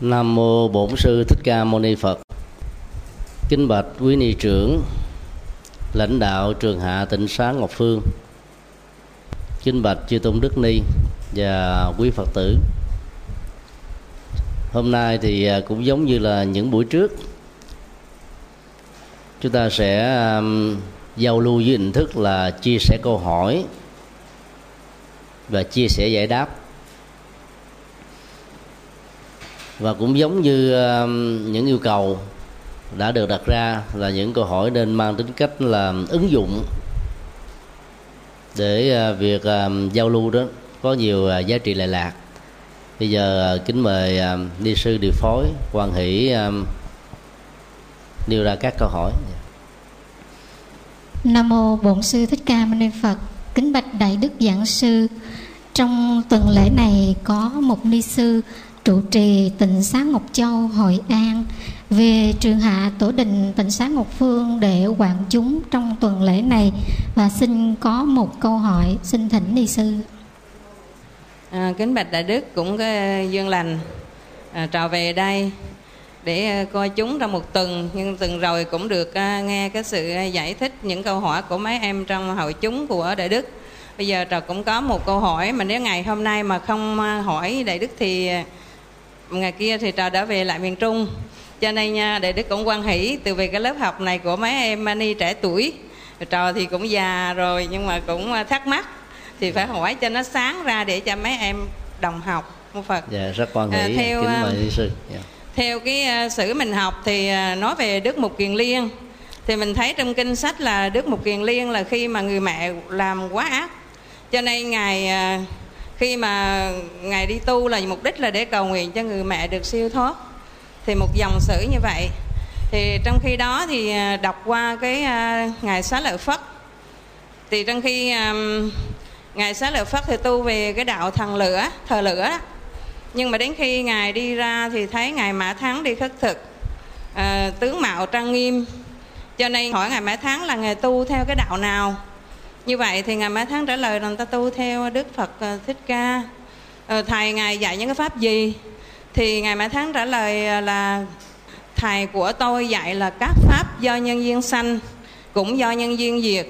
Nam mô Bổn sư Thích Ca Mâu Ni Phật. Kính bạch quý ni trưởng, lãnh đạo trường hạ Tịnh xá Ngọc Phương. Kính bạch chư tôn đức ni và quý Phật tử. Hôm nay thì à, cũng giống như là những buổi trước chúng ta sẽ giao lưu với hình thức là chia sẻ câu hỏi và chia sẻ giải đáp và cũng giống như um, những yêu cầu đã được đặt ra là những câu hỏi nên mang tính cách là ứng dụng để uh, việc um, giao lưu đó có nhiều uh, giá trị lệ lạc bây giờ uh, kính mời um, ni sư điều phối quan hỷ nêu ra các câu hỏi Nam mô Bổn sư Thích Ca Mâu Ni Phật. Kính bạch đại đức giảng sư. Trong tuần lễ này có một ni sư trụ trì tịnh xá Ngọc Châu, Hội An. Về trường hạ tổ đình tịnh xá Ngọc Phương để quản chúng trong tuần lễ này và xin có một câu hỏi xin thỉnh ni sư. À, kính bạch đại đức cũng có duyên lành à, trò về đây để ờ, coi chúng trong một tuần. Nhưng tuần rồi cũng được ờ, nghe cái sự giải thích những câu hỏi của mấy em trong hội chúng của đại đức. Bây giờ trò cũng có một câu hỏi mà nếu ngày hôm nay mà không hỏi đại đức thì ngày kia thì trò đã về lại miền trung. Cho nên nha đại đức cũng quan hỷ từ về cái lớp học này của mấy em mani trẻ tuổi. Trò thì cũng già rồi nhưng mà cũng thắc mắc. Thì phải hỏi cho nó sáng ra để cho mấy em đồng học một phật. Dạ rất quan hỷ à, theo kính mời sư. Dạ. theo cái uh, sử mình học thì uh, nói về đức mục kiền liên. Thì mình thấy trong kinh sách là đức mục kiền liên là khi mà người mẹ làm quá ác. Cho nên ngài uh, khi mà ngài đi tu là mục đích là để cầu nguyện cho người mẹ được siêu thoát. Thì một dòng sử như vậy. Thì trong khi đó thì à, đọc qua cái uh, ngài xá lợi phất. Thì trong khi um, ngài xá lợi phất thì tu về cái đạo thần lửa thờ lửa đó. Nhưng mà đến khi ngài đi ra thì thấy ngài mã thắng đi khất thực. À, tướng mạo trang nghiêm. Cho nên hỏi ngài mã thắng là ngài tu theo cái đạo nào? Như vậy thì ngài mã thắng trả lời rằng ta tu theo đức phật ờ, thích ca. Ờ, thầy ngài dạy những cái pháp gì? Thì ngài mã thắng trả lời ờ, là thầy của tôi dạy là các pháp do nhân duyên sanh cũng do nhân duyên diệt.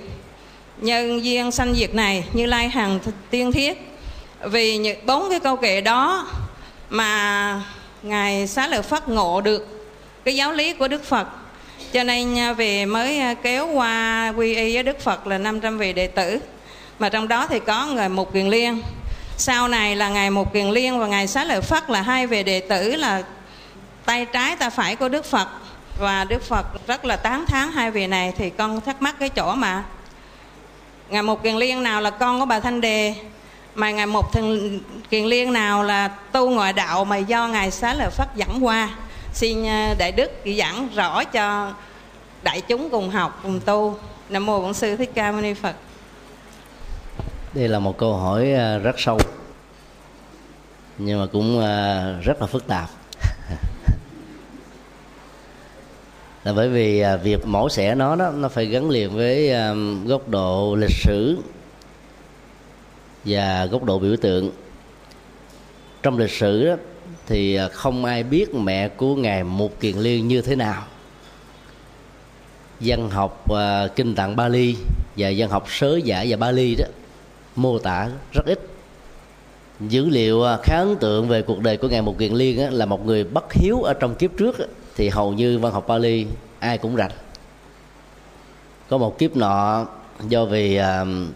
Nhân duyên sanh diệt này như lai hằng tiên thiết vì những bốn cái câu kệ đó mà ngài xá lợi phất ngộ được cái giáo lý của đức phật cho nên à, vì về mới à, kéo qua quy y với đức phật là 500 vị đệ tử. Mà trong đó thì có người mục kiền liên. Sau này là ngài mục kiền liên và ngài xá lợi phất là hai vị đệ tử là tay trái tay phải của đức phật. Và đức phật rất là tán thán hai vị này thì con thắc mắc cái chỗ mà ngài mục kiền liên nào là con của bà thanh đề, mà ngài Mục thần kiền liên nào là tu ngoại đạo mà do ngài xá lợi phất dẫn qua xin à, đại đức giảng rõ cho đại chúng cùng học cùng tu. Nam mô bổn sư thích ca mâu ni phật. Đây là một câu hỏi à, rất sâu nhưng mà cũng à, rất là phức tạp. Là bởi vì việc mổ xẻ nó đó nó phải gắn liền với góc độ lịch sử và góc độ biểu tượng. Trong lịch sử đó, thì à, không ai biết mẹ của ngài Mục Kiền Liên như thế nào. Dân học uh, kinh tạng Bali và dân học sớ giả và Bali đó mô tả rất ít. Dữ liệu à, khá ấn tượng về cuộc đời của ngài Mục Kiền Liên á, là một người bất hiếu ở trong kiếp trước á, thì hầu như văn học Bali ai cũng rành. Có một kiếp nọ do vì uh,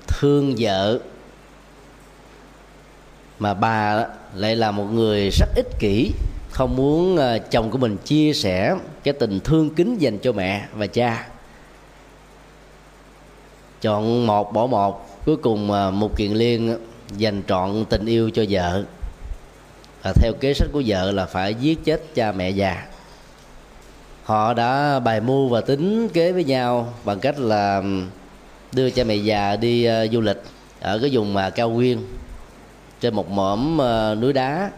thương vợ mà bà lại là một người rất ích kỷ, không muốn ờ, chồng của mình chia sẻ cái tình thương kính dành cho mẹ và cha. Chọn một, bỏ một, cuối cùng ờ, một kiện liên dành trọn tình yêu cho vợ. Và theo kế sách của vợ là phải giết chết cha mẹ già. Họ đã bài mưu và tính kế với nhau bằng cách là đưa cha mẹ già đi ờ, du lịch ở cái vùng mà cao nguyên trên một mỏm ờ, núi đá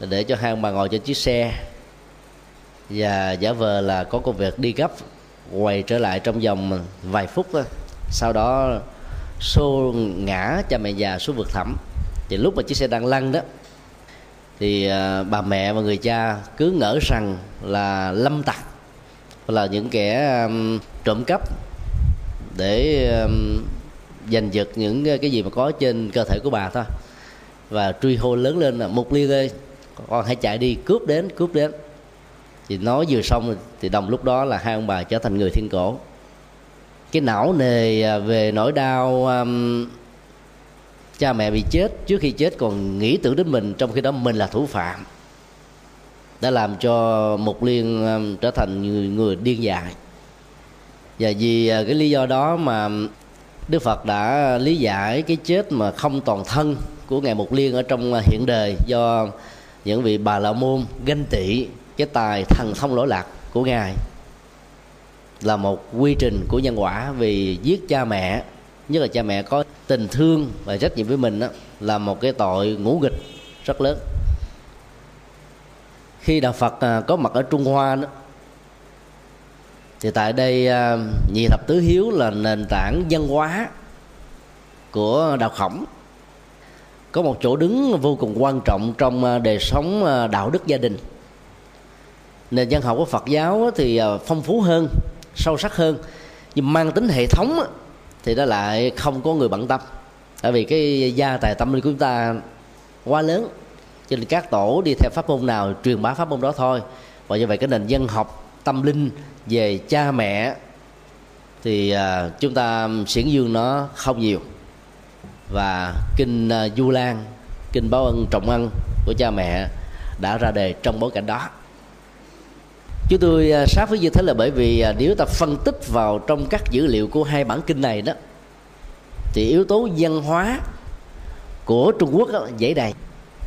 để cho hai ông bà ngồi trên chiếc xe. Và giả vờ là có công việc đi gấp, quay trở lại trong vòng vài phút thôi sau đó xô ngã cha mẹ già xuống vực thẳm. Thì lúc mà chiếc xe đang lăn đó, thì ờ, bà mẹ và người cha cứ ngỡ rằng là lâm tặc, là những kẻ trộm cắp để giành giật những ờ, cái gì mà có trên cơ thể của bà thôi. Và truy hô lớn lên là mục ly ơi con hãy chạy đi cướp đến cướp đến. Thì nói vừa xong thì đồng lúc đó là hai ông bà trở thành người thiên cổ. Cái não nề à, về nỗi đau um, cha mẹ bị chết trước khi chết còn nghĩ tưởng đến mình trong khi đó mình là thủ phạm. Đã làm cho mục liên um, trở thành người, người điên dại. Và vì uh, cái lý do đó mà đức phật đã lý giải cái chết mà không toàn thân của ngài mục liên ở trong à, hiện đời do những vị bà la môn ganh tị cái tài thần thông lỗi lạc của ngài. Là một quy trình của nhân quả vì giết cha mẹ nhất là cha mẹ có tình thương và trách nhiệm với mình đó, là một cái tội ngũ nghịch rất lớn. Khi đạo phật à, có mặt ở trung hoa đó, thì tại đây à, nhị thập tứ hiếu là nền tảng văn hóa của đạo khổng. Có một chỗ đứng vô cùng quan trọng trong à, đời sống à, đạo đức gia đình. Nền văn học của phật giáo thì phong phú hơn, sâu sắc hơn, nhưng mang tính hệ thống thì nó lại không có người bận tâm. Tại vì cái gia tài tâm linh của chúng ta quá lớn, cho nên các tổ đi theo pháp môn nào truyền bá pháp môn đó thôi. Và như vậy cái nền dân học tâm linh về cha mẹ thì à, chúng ta xiển dương nó không nhiều. Và kinh à, du lan kinh báo ân trọng ân của cha mẹ đã ra đề trong bối cảnh đó. Chúng tôi à, sát với như thế là bởi vì à, nếu ta phân tích vào trong các dữ liệu của hai bản kinh này đó thì yếu tố văn hóa của trung quốc đó, dễ đầy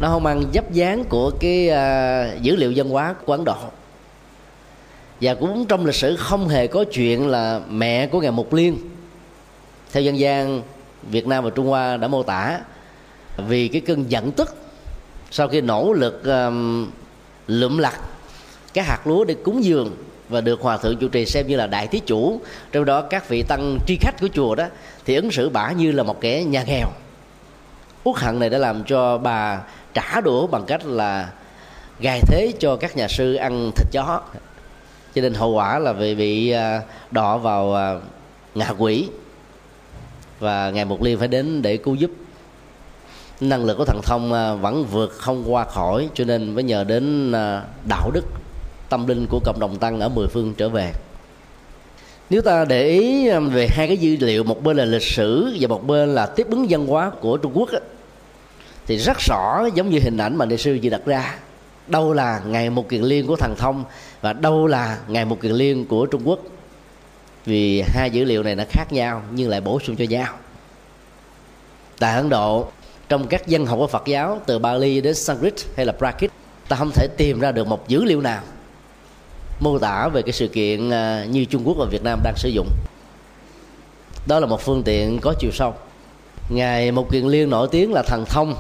nó không mang dấp dáng của cái à, dữ liệu văn hóa của ấn độ và cũng trong lịch sử không hề có chuyện là mẹ của ngài mục liên. Theo dân gian việt nam và trung hoa đã mô tả vì cái cơn giận tức sau khi nỗ lực um, lượm lặt cái hạt lúa để cúng dường và được hòa thượng chủ trì xem như là đại thí chủ trong đó các vị tăng tri khách của chùa đó thì ứng xử bả như là một kẻ nhà nghèo. Uất hận này đã làm cho bà trả đũa bằng cách là gài thế cho các nhà sư ăn thịt chó cho nên hậu quả là vì bị à, đọ vào à, ngạ quỷ. Và ngài mục liên phải đến để cứu giúp. Năng lực của thần thông à, vẫn vượt không qua khỏi, cho nên mới nhờ đến đạo đức, tâm linh của cộng đồng tăng ở mười phương trở về. Nếu ta để ý về hai cái dữ liệu, một bên là lịch sử và một bên là tiếp ứng văn hóa của trung quốc thì rất rõ giống như hình ảnh mà đại sư vừa đặt ra. Đâu là ngày một kiền liên của thần thông và đâu là ngày một kiền liên của trung quốc? Vì hai dữ liệu này nó khác nhau, nhưng lại bổ sung cho nhau. Tại ấn độ, trong các dân học của phật giáo, từ bali đến sanskrit hay là prakrit, ta không thể tìm ra được một dữ liệu nào mô tả về cái sự kiện à, như trung quốc và việt nam đang sử dụng. Đó là một phương tiện có chiều sâu. Ngài một kiền liên nổi tiếng là thần thông.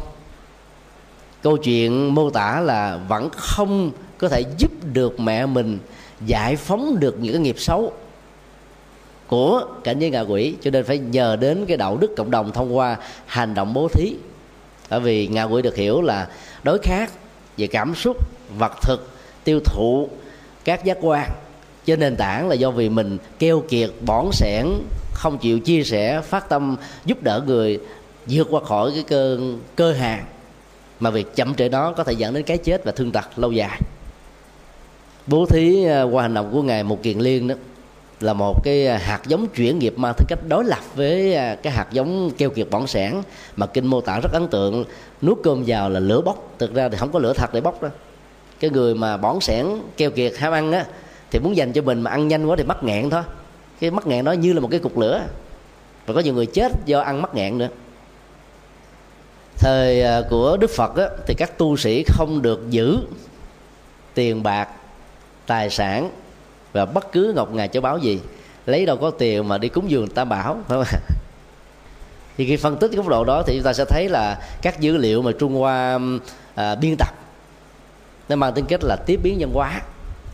Câu chuyện mô tả là vẫn không có thể giúp được mẹ mình giải phóng được những cái nghiệp xấu của cảnh giới ngạ quỷ. Cho nên phải nhờ đến cái đạo đức cộng đồng thông qua hành động bố thí. Bởi vì ngạ quỷ được hiểu là đối khác về cảm xúc, vật thực, tiêu thụ các giác quan. Trên nền tảng là do vì mình keo kiệt bỏn sẻn, không chịu chia sẻ, phát tâm giúp đỡ người, vượt qua khỏi cái cơn, cơ hàng. Mà việc chậm trễ đó có thể dẫn đến cái chết và thương tật lâu dài bố thí à, qua hành động của ngài một kiền liên đó là một cái à, hạt giống chuyển nghiệp mang tính cách đối lập với à, cái hạt giống keo kiệt bỏng sẻn mà kinh mô tả rất ấn tượng. Nuốt cơm vào là lửa bốc thực ra thì không có lửa thật để bốc đó cái người mà bỏng sẻn keo kiệt ham ăn á thì muốn dành cho mình mà ăn nhanh quá thì mắc nghẹn thôi. Cái mắc nghẹn đó như là một cái cục lửa. Và có nhiều người chết do ăn mắc nghẹn nữa. Thời của đức phật á, thì các tu sĩ không được giữ tiền bạc tài sản và bất cứ ngọc ngà châu báu gì. Lấy đâu có tiền mà đi cúng dường tam bảo phải không thì khi phân tích góc độ đó thì chúng ta sẽ thấy là các dữ liệu mà trung hoa à, biên tập nó mang tính kết là tiếp biến văn hóa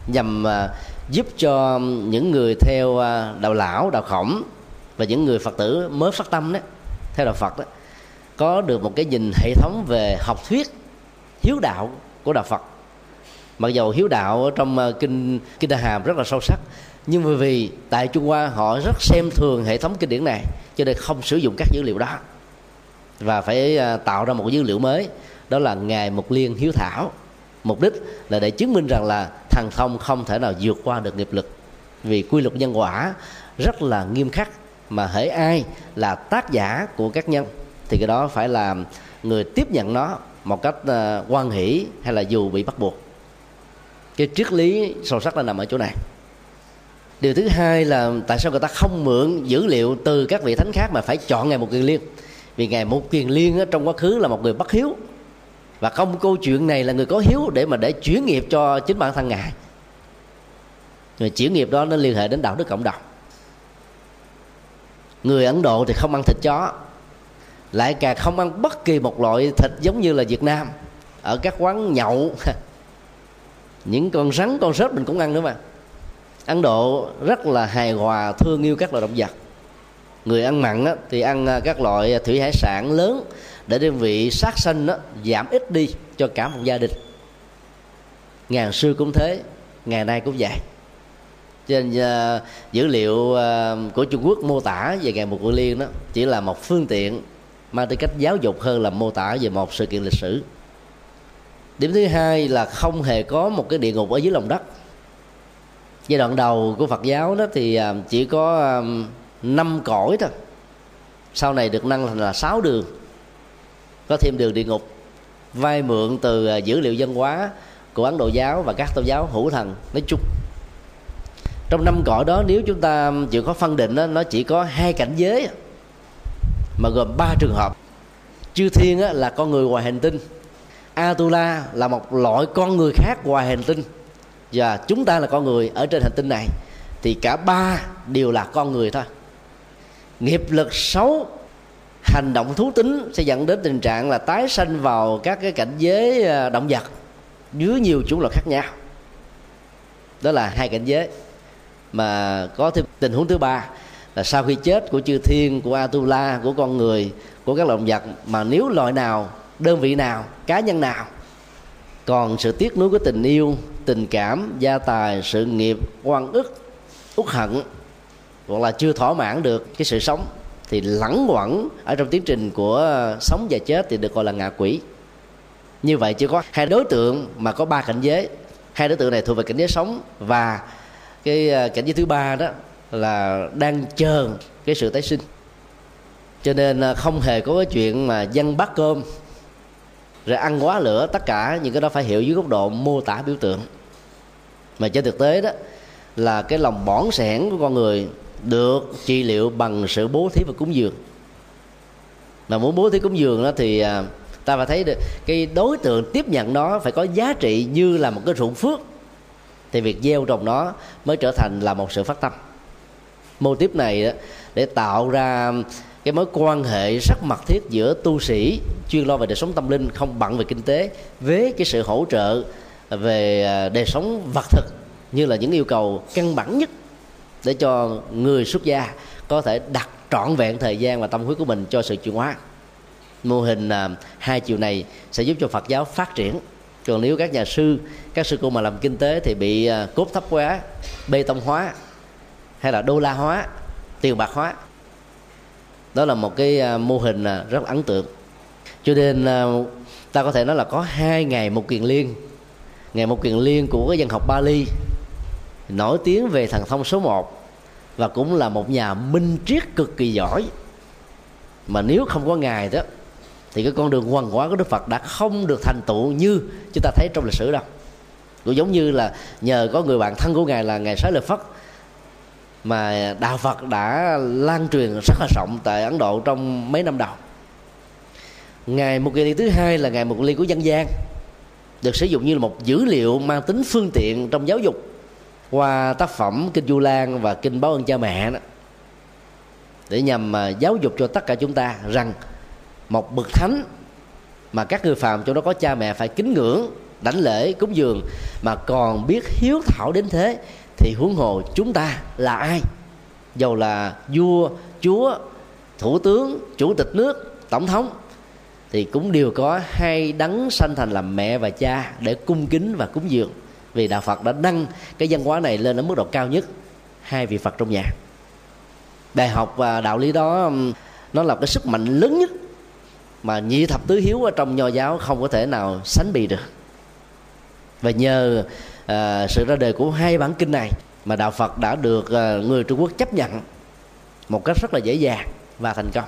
nhằm à, giúp cho những người theo à, đạo lão đạo khổng và những người phật tử mới phát tâm đó theo đạo phật đó có được một cái nhìn hệ thống về học thuyết hiếu đạo của đạo phật mặc dầu hiếu đạo ở trong ờ, kinh kinh đà hàm rất là sâu sắc, nhưng bởi vì tại trung hoa họ rất xem thường hệ thống kinh điển này, cho nên không sử dụng các dữ liệu đó. Và phải ờ, tạo ra một dữ liệu mới, đó là ngài mục liên hiếu thảo. Mục đích là để chứng minh rằng là thằng thông không thể nào vượt qua được nghiệp lực. Vì quy luật nhân quả rất là nghiêm khắc, mà hễ ai là tác giả của các nhân, thì cái đó phải là người tiếp nhận nó một cách ờ, quan hỷ hay là dù bị bắt buộc cái triết lý sâu sắc là nằm ở chỗ này. Điều thứ hai là tại sao người ta không mượn dữ liệu từ các vị thánh khác mà phải chọn ngài một kiền liên? Vì ngài một kiền liên trong quá khứ là một người bất hiếu. Và không, câu chuyện này là người có hiếu để mà để chuyển nghiệp cho chính bản thân ngài. Rồi chuyển nghiệp đó nó liên hệ đến đạo đức cộng đồng. Người ấn độ thì không ăn thịt chó, lại càng không ăn bất kỳ một loại thịt giống như là việt nam. Ở các quán nhậu những con rắn con sớt mình cũng ăn nữa mà. Ấn độ rất là hài hòa thương yêu các loài động vật. Người ăn mặn á, thì ăn à, các loại thủy hải sản lớn để đơn vị sát sanh á, giảm ít đi cho cả một gia đình. Ngàn xưa cũng thế ngày nay cũng vậy. Trên uh, à, dữ liệu uh, của Trung Quốc mô tả về ngày một của liên đó chỉ là một phương tiện mang tính cách giáo dục hơn là mô tả về một sự kiện lịch sử điểm thứ hai là không hề có một cái địa ngục ở dưới lòng đất. Giai đoạn đầu của Phật giáo đó thì à, chỉ có à, năm cõi thôi. Sau này được nâng thành là sáu đường. Có thêm đường địa ngục vay mượn từ à, dữ liệu dân hóa của ấn độ giáo và các tôn giáo hữu thần nói chung. Trong năm cõi đó nếu chúng ta chịu có phân định đó, nó chỉ có hai cảnh giới mà gồm ba trường hợp. Chư thiên là con người ngoài hành tinh atula là một loại con người khác ngoài hành tinh. Và chúng ta là con người ở trên hành tinh này. Thì cả ba đều là con người thôi. Nghiệp lực xấu, hành động thú tính sẽ dẫn đến tình trạng là tái sanh vào các cái cảnh giới à, động vật dưới nhiều chủng loại khác nhau. Đó là hai cảnh giới. Mà có thêm tình huống thứ ba là sau khi chết của chư thiên, của atula của con người, của các động vật, mà nếu loại nào đơn vị nào, cá nhân nào. Còn sự tiếc nuối của tình yêu, tình cảm, gia tài, sự nghiệp, oan ức, uất hận, hoặc là chưa thỏa mãn được cái sự sống, thì lẳng quẩn ở trong tiến trình của ờ, sống và chết thì được gọi là ngạ quỷ. Như vậy chỉ có hai đối tượng mà có ba cảnh giới. Hai đối tượng này thuộc về cảnh giới sống và cái ờ, cảnh giới thứ ba đó là đang chờ cái sự tái sinh. Cho nên ờ, không hề có cái chuyện mà dân bắt cơm rồi ăn quá lửa, tất cả những cái đó phải hiểu dưới góc độ mô tả biểu tượng. Mà trên thực tế đó, là cái lòng bỏng sẻn của con người được trị liệu bằng sự bố thí và cúng dường. Mà muốn bố thí cúng dường đó thì à, ta phải thấy được cái đối tượng tiếp nhận nó phải có giá trị như là một cái ruộng phước. Thì việc gieo trồng nó mới trở thành là một sự phát tâm. Mô tiếp này để tạo ra cái mối quan hệ rất mật thiết giữa tu sĩ chuyên lo về đời sống tâm linh không bận về kinh tế với cái sự hỗ trợ về à, đời sống vật thực như là những yêu cầu căn bản nhất để cho người xuất gia có thể đặt trọn vẹn thời gian và tâm huyết của mình cho sự chuyển hóa. Mô hình à, hai chiều này sẽ giúp cho phật giáo phát triển. Còn nếu các nhà sư các sư cô mà làm kinh tế thì bị à, cốt thấp quá bê tông hóa hay là đô la hóa tiền bạc hóa đó là một cái à, mô hình à, rất ấn tượng. Cho nên à, ta có thể nói là có hai ngày một kiền liên. Ngày một kiền liên của cái dân học Bali, nổi tiếng về thần thông số 1 và cũng là một nhà minh triết cực kỳ giỏi. Mà nếu không có ngài đó, thì cái con đường hoàn hóa của đức phật đã không được thành tựu như chúng ta thấy trong lịch sử đâu. Cũng giống như là nhờ có người bạn thân của ngài là ngài sái lợi phất mà đạo phật đã lan truyền rất là rộng tại ấn độ trong mấy năm đầu. Ngày một kỳ thứ hai là ngày một ly của dân gian, được sử dụng như là một dữ liệu mang tính phương tiện trong giáo dục qua tác phẩm kinh du lan và kinh báo ơn cha mẹ đó, để nhằm mà giáo dục cho tất cả chúng ta rằng một bậc thánh mà các người phàm trong đó có cha mẹ phải kính ngưỡng, đảnh lễ, cúng dường mà còn biết hiếu thảo đến thế thì huống hồ chúng ta là ai? Dầu là vua, chúa, thủ tướng, chủ tịch nước, tổng thống, thì cũng đều có hai đấng sanh thành làm mẹ và cha để cung kính và cúng dường. Vì đạo Phật đã nâng cái văn hóa này lên ở mức độ cao nhất, hai vị Phật trong nhà. Đại học và đạo lý đó nó là cái sức mạnh lớn nhất mà nhị thập tứ hiếu ở trong nho giáo không có thể nào sánh bì được. Và nhờ à, sự ra đời của hai bản kinh này mà đạo Phật đã được à, người Trung Quốc chấp nhận một cách rất là dễ dàng và thành công.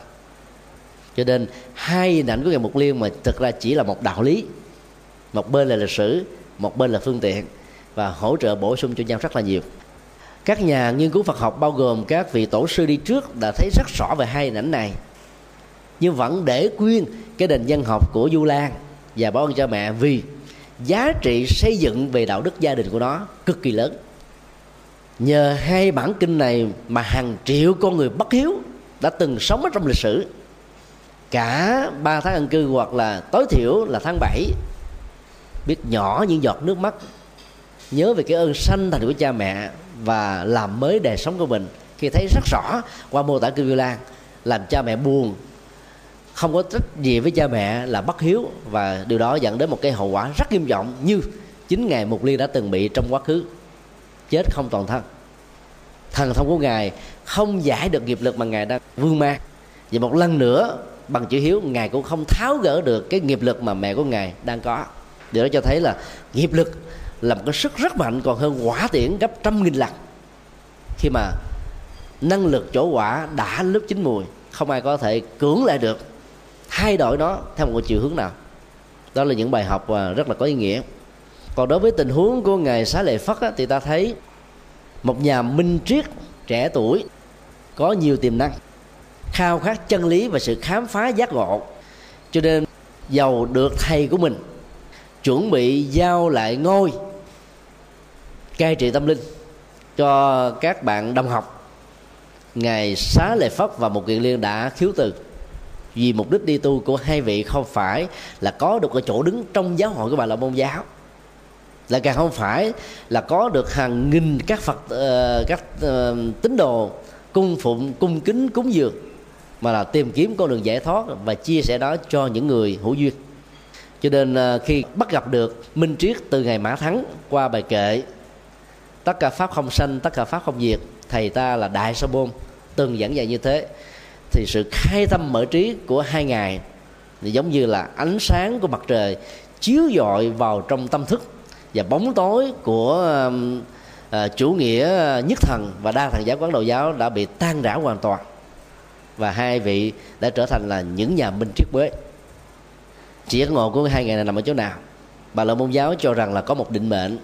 Cho nên hai hình ảnh của ngài Mục Liên mà thực ra chỉ là một đạo lý một bên là lịch sử một bên là phương tiện và hỗ trợ bổ sung cho nhau rất là nhiều. Các nhà nghiên cứu Phật học bao gồm các vị tổ sư đi trước đã thấy rất rõ về hai hình ảnh này nhưng vẫn để quyên cái nền dân học của Du Lan và báo ơn cha mẹ vì giá trị xây dựng về đạo đức gia đình của nó cực kỳ lớn. Nhờ hai bản kinh này mà hàng triệu con người bất hiếu đã từng sống ở trong lịch sử. Cả ba tháng ăn cư hoặc là tối thiểu là tháng 7 biết nhỏ những giọt nước mắt, nhớ về cái ơn sanh thành của cha mẹ và làm mới đời sống của mình, khi thấy rất rõ qua mô tả kinh Lan, làm cha mẹ buồn không có trách gì với cha mẹ là bất hiếu. Và điều đó dẫn đến một cái hậu quả rất nghiêm trọng như chính ngài mục liên đã từng bị trong quá khứ. Chết không toàn thân. Thần thông của ngài không giải được nghiệp lực mà ngài đang vương mang. Và một lần nữa, bằng chữ hiếu, ngài cũng không tháo gỡ được cái nghiệp lực mà mẹ của ngài đang có. Điều đó cho thấy là nghiệp lực là một cái sức rất mạnh, còn hơn quả tiễn gấp trăm nghìn lần. Khi mà năng lực chỗ quả đã lúc chín mùi, không ai có thể cưỡng lại được thay đổi nó theo một chiều hướng nào? Đó là những bài học à, rất là có ý nghĩa. Còn đối với tình huống của ngài xá lệ phất á, thì ta thấy một nhà minh triết trẻ tuổi có nhiều tiềm năng khao khát chân lý và sự khám phá giác ngộ. Cho nên giàu được thầy của mình chuẩn bị giao lại ngôi cai trị tâm linh cho các bạn đồng học. Ngài xá lệ phất và một kiện liên đã khiếu từ vì mục đích đi tu của hai vị không phải là có được cái chỗ đứng trong giáo hội của bà là môn giáo. Là càng không phải là có được hàng nghìn các phật uh, các uh, tín đồ cung phụng cung kính cúng dường mà là tìm kiếm con đường giải thoát và chia sẻ đó cho những người hữu duyên. Cho nên ờ, khi bắt gặp được minh triết từ ngày mã thắng qua bài kệ tất cả pháp không sanh tất cả pháp không diệt thầy ta là đại sa môn từng giảng dạy như thế thì sự khai tâm mở trí của hai ngày thì giống như là ánh sáng của mặt trời chiếu dọi vào trong tâm thức và bóng tối của uh, chủ nghĩa nhất thần và đa thần giáo quán đầu giáo đã bị tan rã hoàn toàn. Và hai vị đã trở thành là những nhà minh triết mới chỉ ngộ của hai ngày này nằm ở chỗ nào? Bà lợi môn giáo cho rằng là có một định mệnh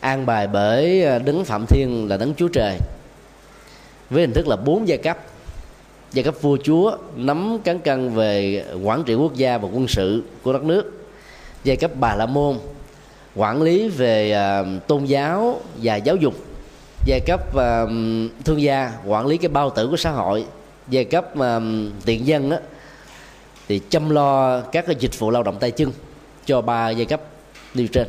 an bài bởi à, đứng phạm thiên là đấng chúa trời với hình thức là bốn giai cấp giai cấp vua chúa nắm cán cân về quản trị quốc gia và quân sự của đất nước. Giai cấp bà la môn quản lý về uh, tôn giáo và giáo dục. Giai cấp uh, thương gia quản lý cái bao tử của xã hội. Giai cấp uh, à, tiện dân đó, thì chăm lo các cái dịch vụ lao động tay chân cho ba giai cấp nêu trên.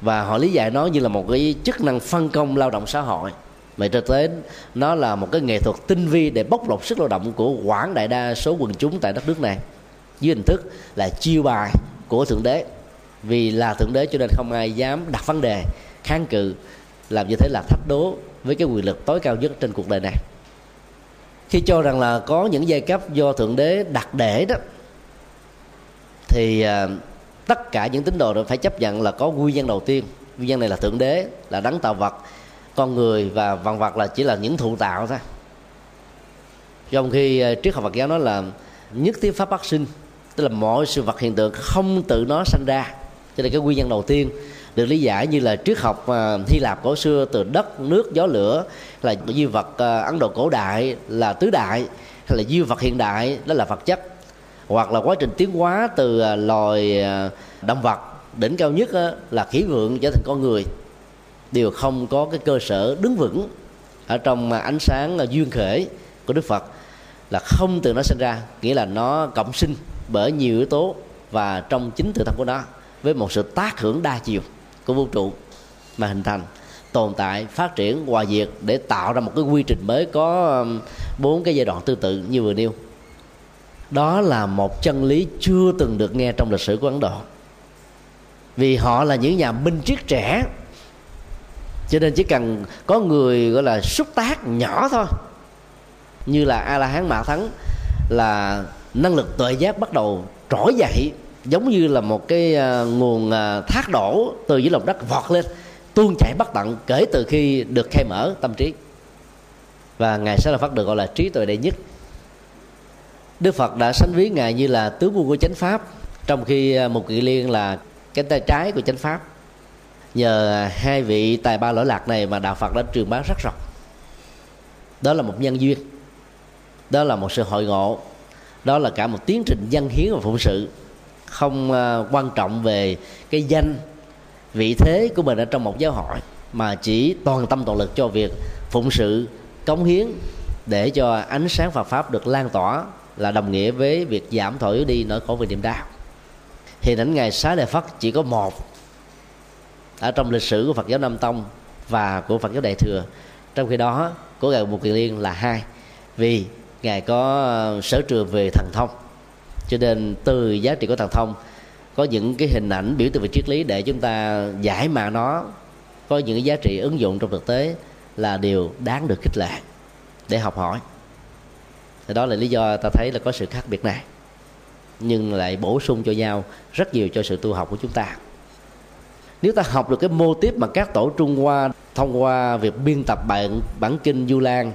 Và họ lý giải nó như là một cái chức năng phân công lao động xã hội mà cho tới nó là một cái nghệ thuật tinh vi để bóc lột sức lao động của quảng đại đa số quần chúng tại đất nước này. Dưới hình thức là chiêu bài của thượng đế. Vì là thượng đế cho nên không ai dám đặt vấn đề, kháng cự, làm như thế là thách đố với cái quyền lực tối cao nhất trên cuộc đời này. Khi cho rằng là có những giai cấp do thượng đế đặt để đó, thì à, tất cả những tín đồ đều phải chấp nhận là có nguyên nhân đầu tiên. Nguyên nhân này là thượng đế, là đấng tạo vật con người và vạn vật là chỉ là những thụ tạo thôi. Trong khi ờ, triết học Phật giáo nói là nhất thiết pháp bất sinh, tức là mọi sự vật hiện tượng không tự nó sanh ra. Cho nên cái nguyên nhân đầu tiên được lý giải như là triết học ờ, Hy Lạp cổ xưa từ đất, nước, gió, lửa là duy vật ờ, Ấn Độ cổ đại là tứ đại, hay là duy vật hiện đại, đó là vật chất, hoặc là quá trình tiến hóa từ loài động vật đỉnh cao nhất là khí vượng trở thành con người đều không có cái cơ sở đứng vững ở trong à, ánh sáng à, duyên khể của Đức Phật, là không từ nó sinh ra, nghĩa là nó cộng sinh bởi nhiều yếu tố và trong chính tự thân của nó với một sự tác hưởng đa chiều của vũ trụ mà hình thành, tồn tại, phát triển, hòa diệt để tạo ra một cái quy trình mới có bốn cái giai đoạn tương tự như vừa nêu. Đó là một chân lý chưa từng được nghe trong lịch sử của ấn độ. Vì họ là những nhà minh triết trẻ cho nên chỉ cần có người gọi là xúc tác nhỏ thôi. Như là a la hán mạ thắng là năng lực tuệ giác bắt đầu trỗi dậy, giống như là một cái à, nguồn à, thác đổ từ dưới lòng đất vọt lên, tuôn chảy bất tận kể từ khi được khai mở tâm trí. Và ngài sẽ là phát được gọi là trí tuệ đệ nhất. Đức phật đã sánh ví ngài như là tướng quân của chánh pháp, trong khi à, một kỳ liên là cái tay trái của chánh pháp nhờ hai vị tài ba lỗi lạc này mà đạo phật đã truyền bá rất rộng. Đó là một nhân duyên. Đó là một sự hội ngộ. Đó là cả một tiến trình dân hiến và phụng sự. Không à, quan trọng về cái danh, vị thế của mình ở trong một giáo hội, mà chỉ toàn tâm toàn lực cho việc phụng sự, cống hiến để cho ánh sáng Phật pháp được lan tỏa là đồng nghĩa với việc giảm thổi đi nỗi khổ về niềm đau. Hiện ảnh ngày xá lợi phất chỉ có một ở trong lịch sử của Phật giáo Nam Tông và của Phật giáo Đại thừa. Trong khi đó, của ngài Mục Kiền Liên là hai, vì ngài có ờ, sở trường về thần thông. Cho nên từ giá trị của thần thông, có những cái hình ảnh, biểu tượng về triết lý để chúng ta giải mã nó, có những cái giá trị ứng dụng trong thực tế là điều đáng được khích lệ để học hỏi. Thì đó là lý do ta thấy là có sự khác biệt này, nhưng lại bổ sung cho nhau rất nhiều cho sự tu học của chúng ta nếu ta học được cái mô tiếp mà các tổ trung hoa thông qua việc biên tập bản bản kinh du lan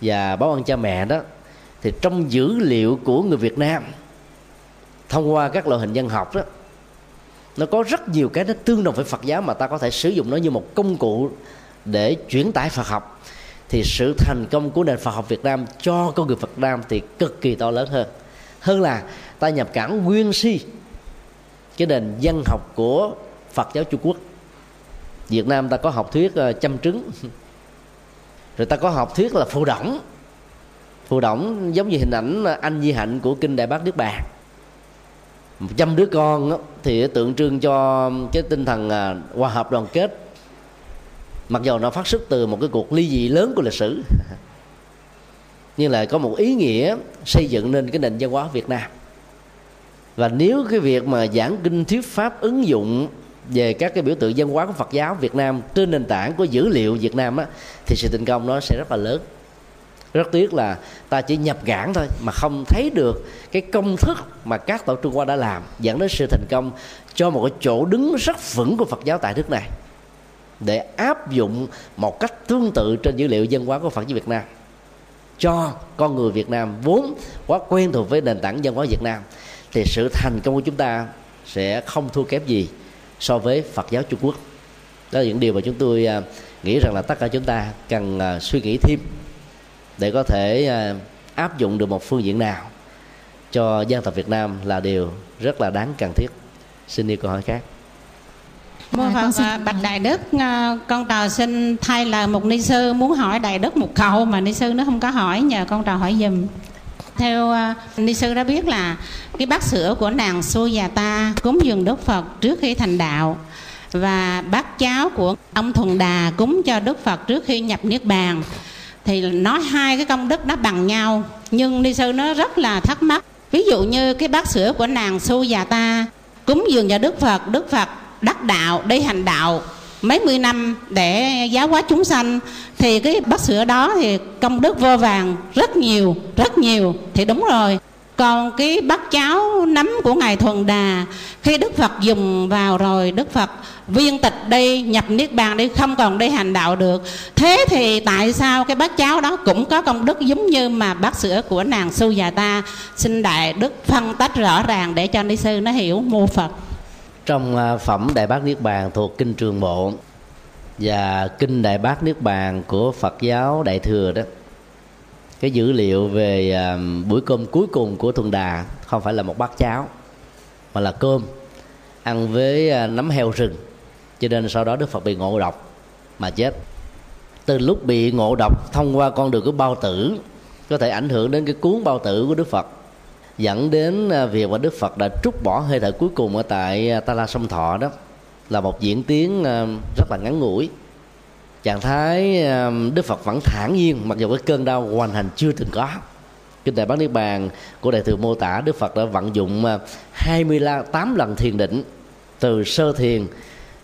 và báo ăn cha mẹ đó, thì trong dữ liệu của người Việt Nam thông qua các loại hình dân học đó, nó có rất nhiều cái nó tương đồng với Phật giáo mà ta có thể sử dụng nó như một công cụ để chuyển tải Phật học. Thì sự thành công của nền Phật học Việt Nam cho con người Phật Nam thì cực kỳ to lớn hơn. Hơn là ta nhập cảng nguyên si, cái nền dân học của Phật giáo Trung Quốc. Việt Nam ta có học thuyết ờ, chăm trứng. Rồi ta có học thuyết là phù đổng phù đổng giống như hình ảnh ờ, anh di hạnh của kinh đại bác nước bàn một trăm đứa con thì tượng trưng cho cái tinh thần ờ, hòa hợp đoàn kết. Mặc dù nó phát xuất từ một cái cuộc ly dị lớn của lịch sử, nhưng lại có một ý nghĩa xây dựng nên cái nền văn hóa Việt Nam. Và nếu cái việc mà giảng kinh thuyết pháp ứng dụng về các cái biểu tượng văn hóa của Phật giáo Việt Nam trên nền tảng của dữ liệu Việt Nam á, thì sự thành công nó sẽ rất là lớn. Rất tiếc là ta chỉ nhập gãn thôi mà không thấy được cái công thức mà các tổ Trung Hoa đã làm dẫn đến sự thành công cho một cái chỗ đứng rất vững của Phật giáo tại nước này để áp dụng một cách tương tự trên dữ liệu dân hóa của Phật giáo Việt Nam. Cho con người Việt Nam vốn quá quen thuộc với nền tảng dân hóa Việt Nam thì sự thành công của chúng ta sẽ không thua kém gì so với Phật giáo Trung Quốc. Đó là những điều mà chúng tôi à, nghĩ rằng là tất cả chúng ta cần à, suy nghĩ thêm để có thể à, áp dụng được một phương diện nào cho dân tộc Việt Nam là điều rất là đáng cần thiết. Xin đi câu hỏi khác. Mô Phật xin... Bạch Đại Đức Con trò xin thay lời một ni sư Muốn hỏi Đại Đức một câu Mà ni sư nó không có hỏi Nhờ con trò hỏi dùm theo uh, ni sư đã biết là cái bát sữa của nàng xô già ta cúng dường Đức Phật trước khi thành đạo và bát cháo của ông Thuần Đà cúng cho Đức Phật trước khi nhập niết bàn. Thì nói hai cái công đức nó bằng nhau nhưng ni sư nó rất là thắc mắc. Ví dụ như cái bát sữa của nàng xô già ta cúng dường cho Đức Phật Đức Phật đắc đạo đi hành đạo mấy mươi năm để giáo hóa chúng sanh, thì cái bát sữa đó thì công đức vô vàng rất nhiều rất nhiều, thì đúng rồi. Còn cái bát cháo nấm của ngài thuần đà, khi đức phật dùng vào rồi, đức phật viên tịch đi, nhập niết bàn đi, không còn đi hành đạo được. Thế thì tại sao cái bát cháo đó cũng có công đức giống như mà bát sữa của nàng su già ta? Xin đại đức phân tách rõ ràng để cho ni sư nó hiểu mô phật trong à, phẩm đại bác niết bàn thuộc kinh trường bộ và kinh đại bác niết bàn của phật giáo đại thừa đó. Cái dữ liệu về à, buổi cơm cuối cùng của thuần đà không phải là một bát cháo, mà là cơm, ăn với à, nấm heo rừng. Cho nên sau đó đức phật bị ngộ độc mà chết. Từ lúc bị ngộ độc thông qua con đường của bao tử, có thể ảnh hưởng đến cái cuốn bao tử của đức phật dẫn đến à, việc mà đức phật đã trút bỏ hơi thở cuối cùng ở tại à, ta la sông thọ đó là một diễn tiến à, rất là ngắn ngủi. Trạng thái đức phật vẫn thản nhiên mặc dù cái cơn đau hoành hành chưa từng có. Kinh đại bán niết bàn của đại thừa mô tả, đức phật đã vận dụng 28 lần thiền định, từ sơ thiền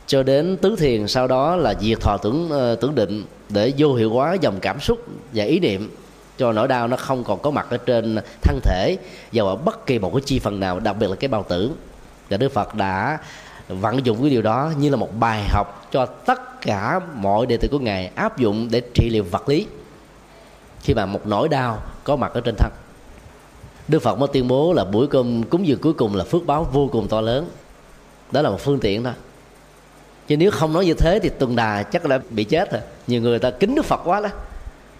cho đến tứ thiền, sau đó là diệt thọ tưởng ờ, tưởng định để vô hiệu hóa dòng cảm xúc và ý niệm cho nỗi đau nó không còn có mặt ở trên thân thể và ở bất kỳ một cái chi phần nào, đặc biệt là cái bao tử. Và đức phật đã vận dụng cái điều đó như là một bài học cho tất cả mọi đệ tử của ngài áp dụng để trị liệu vật lý khi mà một nỗi đau có mặt ở trên thân. Đức phật mới tuyên bố là buổi cơm cúng dường cuối cùng là phước báo vô cùng to lớn. Đó là một phương tiện thôi. Chứ nếu không nói như thế thì tuần đà chắc là bị chết rồi. Nhiều người ta kính đức phật quá đó.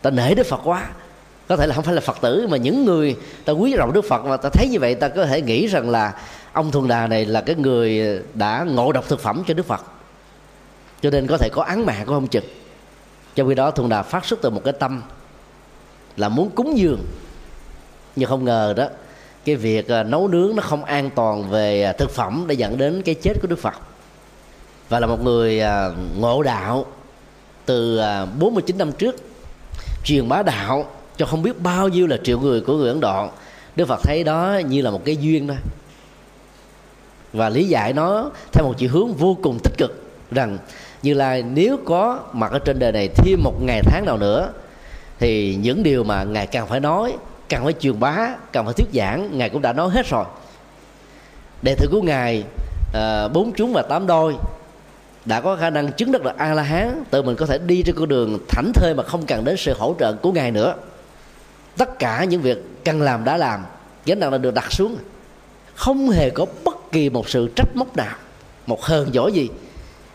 Ta nể đức phật quá có thể là không phải là phật tử, mà những người ta quý trọng đức phật mà ta thấy như vậy, ta có thể nghĩ rằng là ông thuần đà này là cái người đã ngộ độc thực phẩm cho đức phật. Cho nên có thể có án mạng của ông trực trong khi đó thuần đà phát xuất từ một cái tâm là muốn cúng dường. Nhưng không ngờ đó, cái việc à, nấu nướng nó không an toàn về à, thực phẩm đã dẫn đến cái chết của đức phật. Và là một người à, ngộ đạo từ 49 năm trước, truyền bá đạo cho không biết bao nhiêu là triệu người của người Ấn Độ. Đức Phật thấy đó như là một cái duyên thôi. Và lý giải nó theo một chiều hướng vô cùng tích cực, rằng như là nếu có mặt ở trên đời này thêm một ngày tháng nào nữa, thì những điều mà ngài càng phải nói, càng phải truyền bá, càng phải thuyết giảng, ngài cũng đã nói hết rồi. Đệ tử của ngài ờ, bốn chúng và tám đôi đã có khả năng chứng đắc là a la hán, tự mình có thể đi trên con đường thảnh thơi mà không cần đến sự hỗ trợ của ngài nữa tất cả những việc cần làm đã làm gánh nặng là được đặt xuống. Không hề có bất kỳ một sự trách móc nào, một hờn giỏi gì,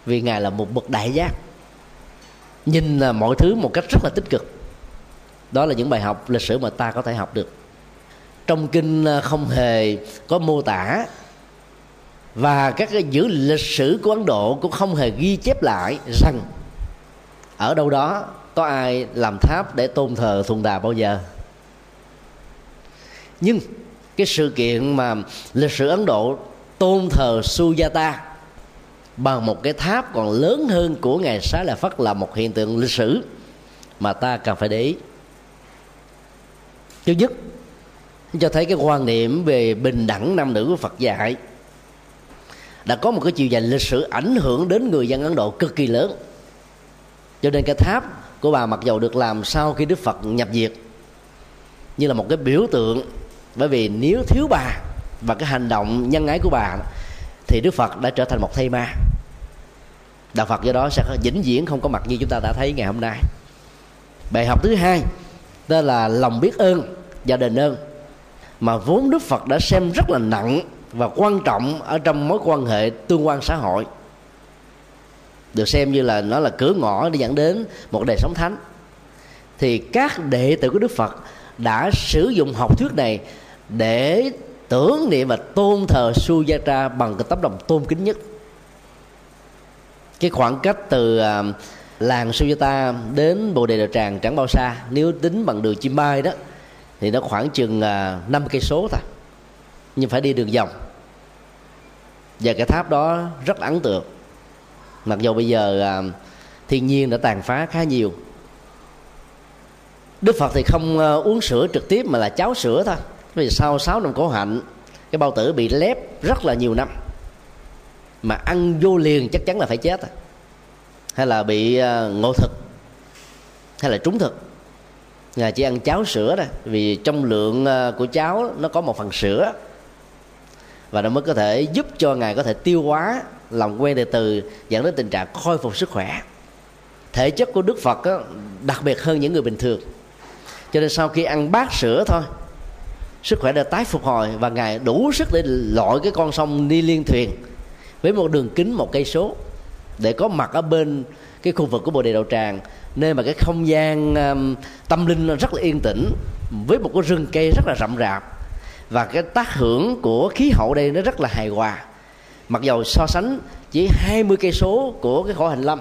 vì ngài là một bậc đại giác. Nhìn là mọi thứ một cách rất là tích cực. Đó là những bài học lịch sử mà ta có thể học được. Trong kinh à, không hề có mô tả và các cái dữ lịch sử của ấn độ cũng không hề ghi chép lại rằng ở đâu đó có ai làm tháp để tôn thờ thuần đà bao giờ nhưng cái sự kiện mà lịch sử ấn độ tôn thờ sujata bằng một cái tháp còn lớn hơn của ngài xá lợi phất là một hiện tượng lịch sử mà ta cần phải để ý. Thứ nhất, cho thấy cái quan niệm về bình đẳng nam nữ của phật dạy đã có một cái chiều dài lịch sử ảnh hưởng đến người dân ấn độ cực kỳ lớn. Cho nên cái tháp của bà mặc dầu được làm sau khi đức phật nhập diệt, như là một cái biểu tượng bởi vì nếu thiếu bà và cái hành động nhân ái của bà, thì đức phật đã trở thành một thây ma. Đạo phật do đó sẽ vĩnh viễn không có mặt như chúng ta đã thấy ngày hôm nay. Bài học thứ hai, đó là lòng biết ơn và đền ơn, mà vốn đức phật đã xem rất là nặng và quan trọng ở trong mối quan hệ tương quan xã hội. Được xem như là nó là cửa ngõ để dẫn đến một đời sống thánh. Thì các đệ tử của đức phật đã sử dụng học thuyết này để tưởng niệm và tôn thờ Sujata bằng cái tấm lòng tôn kính nhất. Cái khoảng cách từ à, làng Sujata đến Bồ Đề Đạo Tràng chẳng bao xa, nếu tính bằng đường chim bay đó, thì nó khoảng chừng à, năm cây số thôi, nhưng phải đi đường vòng. Và cái tháp đó rất là ấn tượng, mặc dù bây giờ à, thiên nhiên đã tàn phá khá nhiều Đức Phật thì không ờ, uống sữa trực tiếp mà là cháo sữa thôi. Vì sau 6 năm khổ hạnh cái bao tử bị lép rất là nhiều năm. Mà ăn vô liền chắc chắn là phải chết hay là bị ờ, ngộ thực hay là trúng thực. Là chỉ ăn cháo sữa thôi vì trong lượng ờ, của cháo nó có một phần sữa. Và nó mới có thể giúp cho ngài có thể tiêu hóa làm quen từ từ dẫn đến tình trạng khôi phục sức khỏe. Thể chất của đức phật đó, đặc biệt hơn những người bình thường cho nên sau khi ăn bát sữa thôi sức khỏe đã tái phục hồi và ngài đủ sức để lội cái con sông ni liên thuyền với một đường kính một cây số để có mặt ở bên cái khu vực của bồ đề đầu tràng nơi mà cái không gian um, tâm linh nó rất là yên tĩnh với một cái rừng cây rất là rậm rạp. Và cái tác hưởng của khí hậu đây nó rất là hài hòa. Mặc dầu so sánh chỉ 20 cây số của cái khổ hành lâm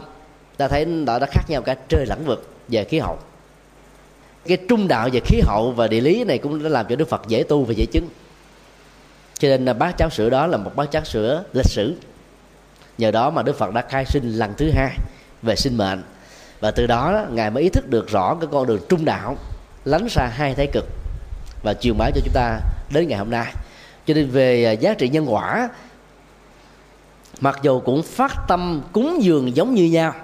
ta thấy đã đã khác nhau cả trời lẫn vực về khí hậu cái trung đạo về khí hậu và địa lý này cũng đã làm cho đức phật dễ tu và dễ chứng. Cho nên là bát cháo sữa đó là một bát cháo sữa lịch sử. Nhờ đó mà đức phật đã khai sinh lần thứ hai về sinh mệnh. Và từ đó, ngài mới ý thức được rõ cái con đường trung đạo, lánh xa hai thái cực. Và truyền bá cho chúng ta đến ngày hôm nay. Cho nên về à, giá trị nhân quả, mặc dù cũng phát tâm cúng dường giống như nhau,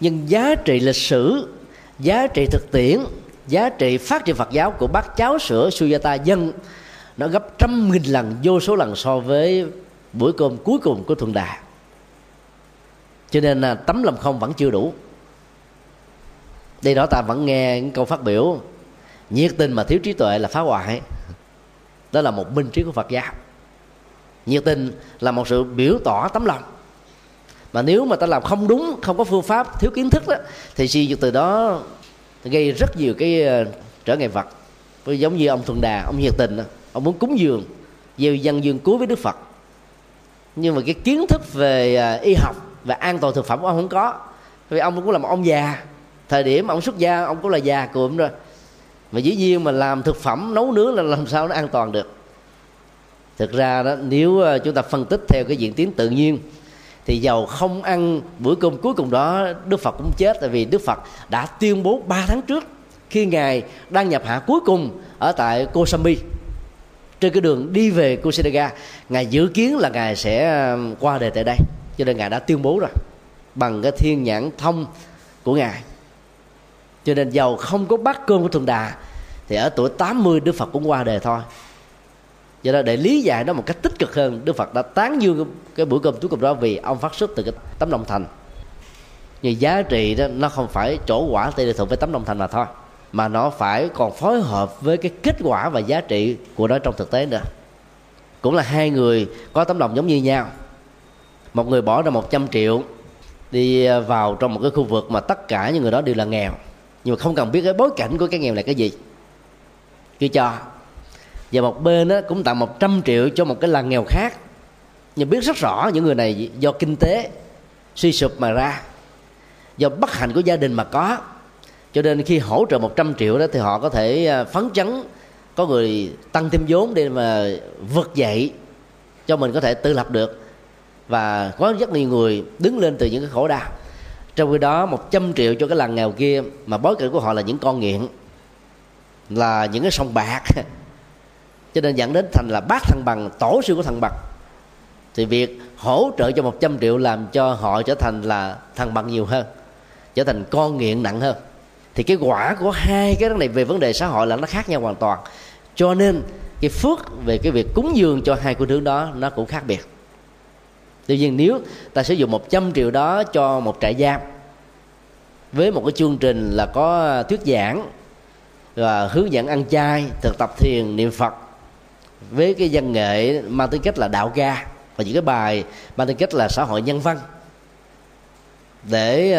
nhưng giá trị lịch sử, giá trị thực tiễn giá trị phát triển Phật giáo của bác cháu sữa Sujata dân nó gấp trăm nghìn lần, vô số lần so với bữa cơm cuối cùng của thuận đà. Cho nên là tấm lòng không vẫn chưa đủ. Đây đó ta vẫn nghe những câu phát biểu. Nhiệt tình mà thiếu trí tuệ là phá hoại. Đó là một minh trí của phật giáo. Nhiệt tình là một sự biểu tỏ tấm lòng. Mà nếu mà ta làm không đúng, không có phương pháp, thiếu kiến thức đó, thì suy từ đó gây rất nhiều cái ờ, trở ngại vật. Giống như ông thuần đà, ông nhiệt tình ông muốn cúng dường, gieo dân dương cứu với đức phật. Nhưng mà cái kiến thức về ờ, y học và an toàn thực phẩm của ông không có. Vì ông cũng là một ông già, thời điểm ông xuất gia, ông cũng là già cụm rồi. Mà dĩ nhiên mà làm thực phẩm, nấu nướng là làm sao nó an toàn được. Thực ra đó, nếu ờ, chúng ta phân tích theo cái diễn tiến tự nhiên thì giàu không ăn bữa cơm cuối cùng đó, đức phật cũng chết tại vì đức phật đã tuyên bố 3 tháng trước khi ngài đang nhập hạ cuối cùng ở tại kosambi trên cái đường đi về Kusinaga ngài dự kiến là ngài sẽ um, qua đời tại đây. Cho nên ngài đã tuyên bố rồi, bằng cái thiên nhãn thông của ngài. Cho nên giàu không có bát cơm của thượng đà, thì ở tuổi 80 Đức Phật cũng qua đời thôi do đó để lý giải nó một cách tích cực hơn, Đức Phật đã tán dương cái bữa cơm cuối cùng đó vì ông phát xuất từ cái tấm lòng thành. Nhưng giá trị đó, nó không phải chỗ quả tỷ lệ với tấm lòng thành mà thôi, mà nó phải còn phối hợp với cái kết quả và giá trị của nó trong thực tế nữa. Cũng là hai người có tấm lòng giống như nhau. Một người bỏ ra 100 triệu đi vào trong một cái khu vực mà tất cả những người đó đều là nghèo, nhưng mà không cần biết cái bối cảnh của cái nghèo là cái gì. Cứ cho và một bên đó cũng tặng 100 triệu cho một cái làng nghèo khác. Nhưng biết rất rõ những người này do kinh tế suy sụp mà ra, do bất hạnh của gia đình mà có. Cho nên khi hỗ trợ 100 triệu đó thì họ có thể à, phấn chấn, có người tăng thêm vốn để mà vực dậy cho mình có thể tự lập được. Và có rất nhiều người đứng lên từ những cái khổ đau. Trong khi đó 100 triệu cho cái làng nghèo kia mà bối cảnh của họ là những con nghiện, là những cái sông bạc. cho nên dẫn đến thành là bác thằng bằng, tổ sư của thằng bằng. Thì việc hỗ trợ cho 100 triệu làm cho họ trở thành là thằng bằng nhiều hơn, trở thành con nghiện nặng hơn. Thì cái quả của hai cái này về vấn đề xã hội là nó khác nhau hoàn toàn. Cho nên cái phước về cái việc cúng dường cho hai cô thứ đó nó cũng khác biệt. Tuy nhiên nếu ta sử dụng 100 triệu đó cho một trại giam với một cái chương trình là có thuyết giảng và hướng dẫn ăn chay, thực tập thiền, niệm phật với cái văn nghệ mang tính cách là đạo ca và những cái bài mang tính cách là xã hội nhân văn để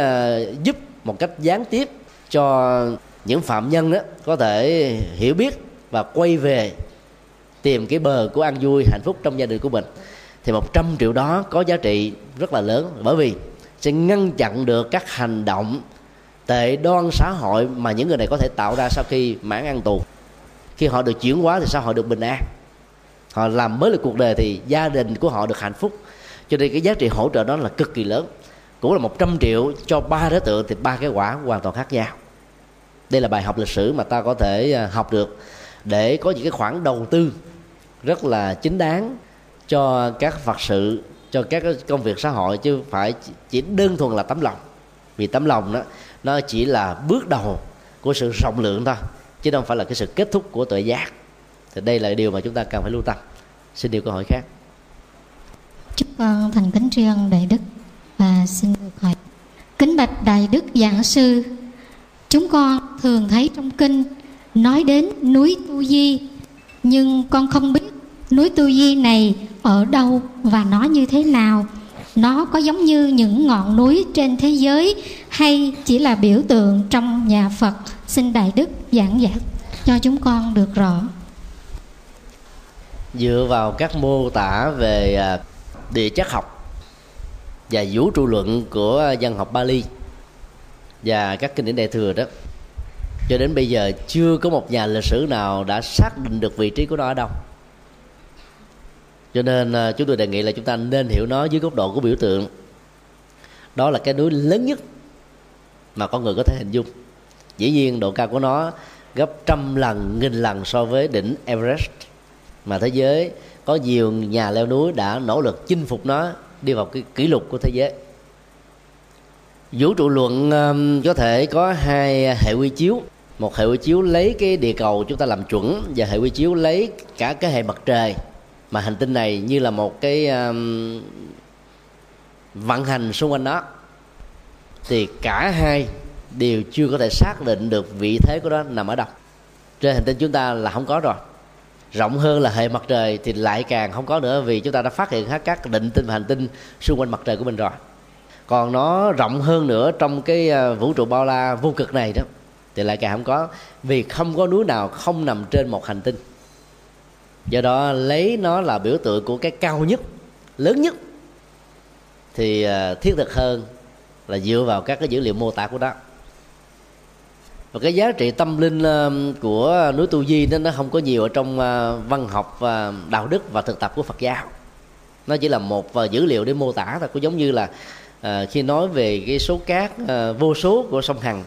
uh, giúp một cách gián tiếp cho những phạm nhân đó có thể hiểu biết và quay về tìm cái bờ của an vui hạnh phúc trong gia đình của mình thì 100 triệu đó có giá trị rất là lớn. Bởi vì sẽ ngăn chặn được các hành động tệ đoan xã hội mà những người này có thể tạo ra sau khi mãn ăn tù. Khi họ được chuyển hóa thì xã hội được bình an họ làm mới được cuộc đời thì gia đình của họ được hạnh phúc. Cho nên cái giá trị hỗ trợ đó là cực kỳ lớn. Cũng là 100 triệu cho ba đối tượng thì ba cái quả hoàn toàn khác nhau. Đây là bài học lịch sử mà ta có thể à, học được để có những cái khoản đầu tư rất là chính đáng cho các phật sự, cho các công việc xã hội, chứ phải chỉ đơn thuần là tấm lòng. Vì tấm lòng đó, nó chỉ là bước đầu của sự rộng lượng thôi, chứ không phải là cái sự kết thúc của tội giác thì đây là điều mà chúng ta cần phải lưu tâm. Xin điều câu hỏi khác. Chúc con thành kính tri ân đại đức và xin được hỏi. Kính bạch đại đức giảng sư, chúng con thường thấy trong kinh nói đến núi tu di, nhưng con không biết núi tu di này ở đâu và nó như thế nào. Nó có giống như những ngọn núi trên thế giới hay chỉ là biểu tượng trong nhà phật? Xin đại đức giảng giải cho chúng con được rõ dựa vào các mô tả về à, địa chất học và vũ trụ luận của dân học Bali và các kinh điển đại thừa đó. Cho đến bây giờ chưa có một nhà lịch sử nào đã xác định được vị trí của nó ở đâu. Cho nên à, chúng tôi đề nghị là chúng ta nên hiểu nó dưới góc độ của biểu tượng. Đó là cái núi lớn nhất mà con người có thể hình dung. Dĩ nhiên độ cao của nó gấp trăm lần, nghìn lần so với đỉnh Everest mà thế giới có nhiều nhà leo núi đã nỗ lực chinh phục nó đi vào cái kỷ lục của thế giới. Vũ trụ luận um, có thể có hai hệ quy chiếu. Một hệ quy chiếu lấy cái địa cầu chúng ta làm chuẩn và hệ quy chiếu lấy cả cái hệ mặt trời. Mà hành tinh này như là một cái um, vận hành xung quanh nó. Thì cả hai đều chưa có thể xác định được vị thế của nó nằm ở đâu. Trên hành tinh chúng ta là không có rồi rộng hơn là hệ mặt trời thì lại càng không có nữa vì chúng ta đã phát hiện hết các định tinh và hành tinh xung quanh mặt trời của mình rồi còn nó rộng hơn nữa trong cái ờ, vũ trụ bao la vô cực này đó, thì lại càng không có, vì không có núi nào không nằm trên một hành tinh do đó lấy nó là biểu tượng của cái cao nhất, lớn nhất, thì ờ, thiết thực hơn là dựa vào các cái dữ liệu mô tả của đó và cái giá trị tâm linh ờ, của núi tu di nó nó không có nhiều ở trong ờ, văn học và đạo đức và thực tập của phật giáo. Nó chỉ là một ờ, dữ liệu để mô tả thôi cũng giống như là à, khi nói về cái số cát à, vô số của sông hằng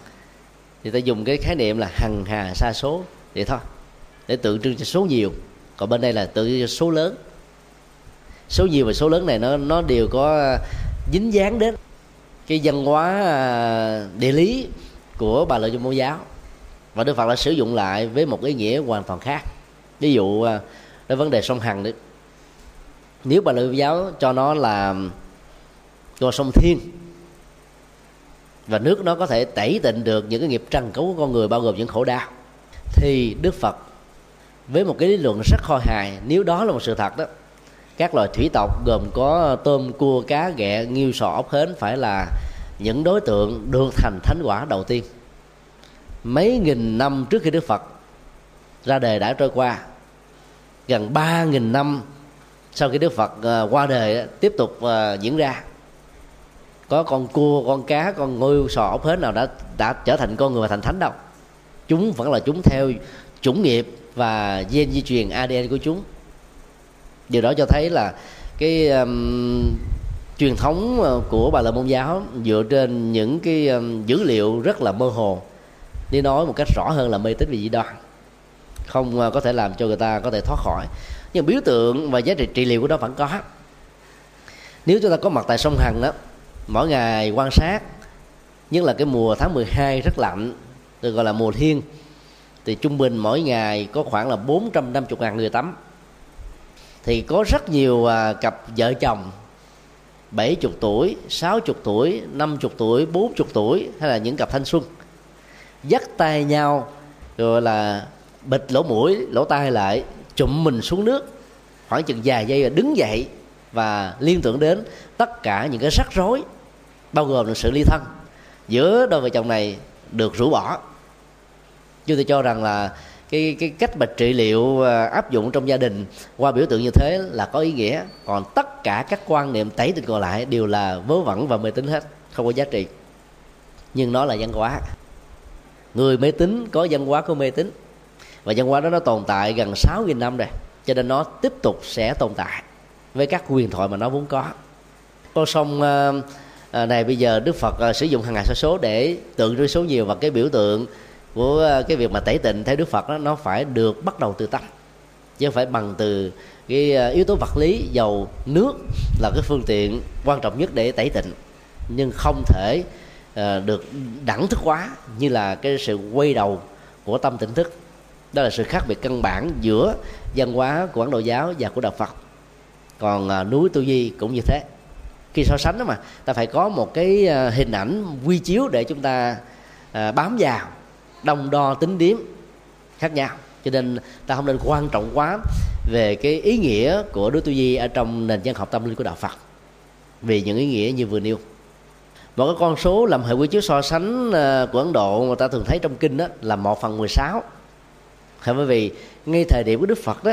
thì ta dùng cái khái niệm là hằng hà sa số vậy thôi để tượng trưng cho số nhiều. Còn bên đây là tượng trưng cho số lớn. Số nhiều và số lớn này nó nó đều có dính dáng đến cái văn hóa à, địa lý của bà lợi dụng mẫu giáo. Và đức phật đã sử dụng lại với một ý nghĩa hoàn toàn khác. Ví dụ đối cái vấn đề sông hằng đấy. Nếu bà lợi giáo cho nó là con sông thiên, và nước nó có thể tẩy tịnh được những cái nghiệp trần cấu của con người, bao gồm những khổ đau, thì đức phật với một cái lý luận rất khôi hài, nếu đó là một sự thật đó, các loài thủy tộc gồm có tôm, cua, cá, ghẹ, nghiêu, sò, ốc hến phải là những đối tượng được thành thánh quả đầu tiên. Mấy nghìn năm trước khi đức phật ra đời đã trôi qua gần ba nghìn năm sau khi đức phật ờ, qua đời tiếp tục ờ, diễn ra có con cua con cá con ngôi sò ốc hết nào đã đã trở thành con người và thành thánh đâu. Chúng vẫn là chúng theo chủng nghiệp và gen di truyền adn của chúng. Điều đó cho thấy là cái um, truyền thống ờ, của bà la môn giáo dựa trên những cái ờ, dữ liệu rất là mơ hồ. Đi nói một cách rõ hơn là mê tín vì dị đoan không ờ, có thể làm cho người ta có thể thoát khỏi. Nhưng biểu tượng và giá trị trị liệu của nó vẫn có. Nếu chúng ta có mặt tại sông hằng đó mỗi ngày quan sát, nhất là cái mùa tháng 12 rất lạnh, được gọi là mùa thiên, thì trung bình mỗi ngày có khoảng là 450 ngàn người tắm. Thì có rất nhiều à, cặp vợ chồng 70 tuổi, 60 tuổi, 50 tuổi, 40 tuổi hay là những cặp thanh xuân. Dắt tay nhau rồi là bịt lỗ mũi, lỗ tai lại chụm mình xuống nước. Khoảng chừng vài giây rồi đứng dậy và liên tưởng đến tất cả những cái rắc rối bao gồm là sự ly thân giữa đôi vợ chồng này được rũ bỏ. Chúng tôi cho rằng là cái cái cách mà trị liệu à, áp dụng trong gia đình qua biểu tượng như thế là có ý nghĩa. Còn tất cả các quan niệm tẩy tình còn lại đều là vớ vẩn và mê tín hết, không có giá trị. Nhưng nó là văn hóa. Người mê tín có văn hóa của mê tín. Và văn hóa đó nó tồn tại gần 6.000 năm rồi, cho nên nó tiếp tục sẽ tồn tại với các quyền thoại mà nó vốn có. Con sông à, à, này bây giờ đức phật sử dụng hàng ngày số số để tượng trưng số nhiều và cái biểu tượng của ờ, cái việc mà tẩy tịnh theo đức phật đó nó phải được bắt đầu từ tâm. Chứ không phải bằng từ cái ờ, yếu tố vật lý dầu nước là cái phương tiện quan trọng nhất để tẩy tịnh. Nhưng không thể uh, được đẳng thức hóa như là cái sự quay đầu của tâm tỉnh thức. Đó là sự khác biệt căn bản giữa văn hóa của ấn độ giáo và của đạo phật. Còn uh, núi tu di cũng như thế. Khi so sánh đó mà ta phải có một cái uh, hình ảnh quy chiếu để chúng ta uh, bám vào đồng đo tính điếm khác nhau. Cho nên ta không nên quan trọng quá về cái ý nghĩa của đối tu di ở trong nền văn học tâm linh của đạo phật. Vì những ý nghĩa như vừa nêu. Một cái con số làm hệ quy chiếu so sánh ờ, của ấn độ người ta thường thấy trong kinh đó là một phần mười sáu. Bởi vì ngay thời điểm của đức phật đó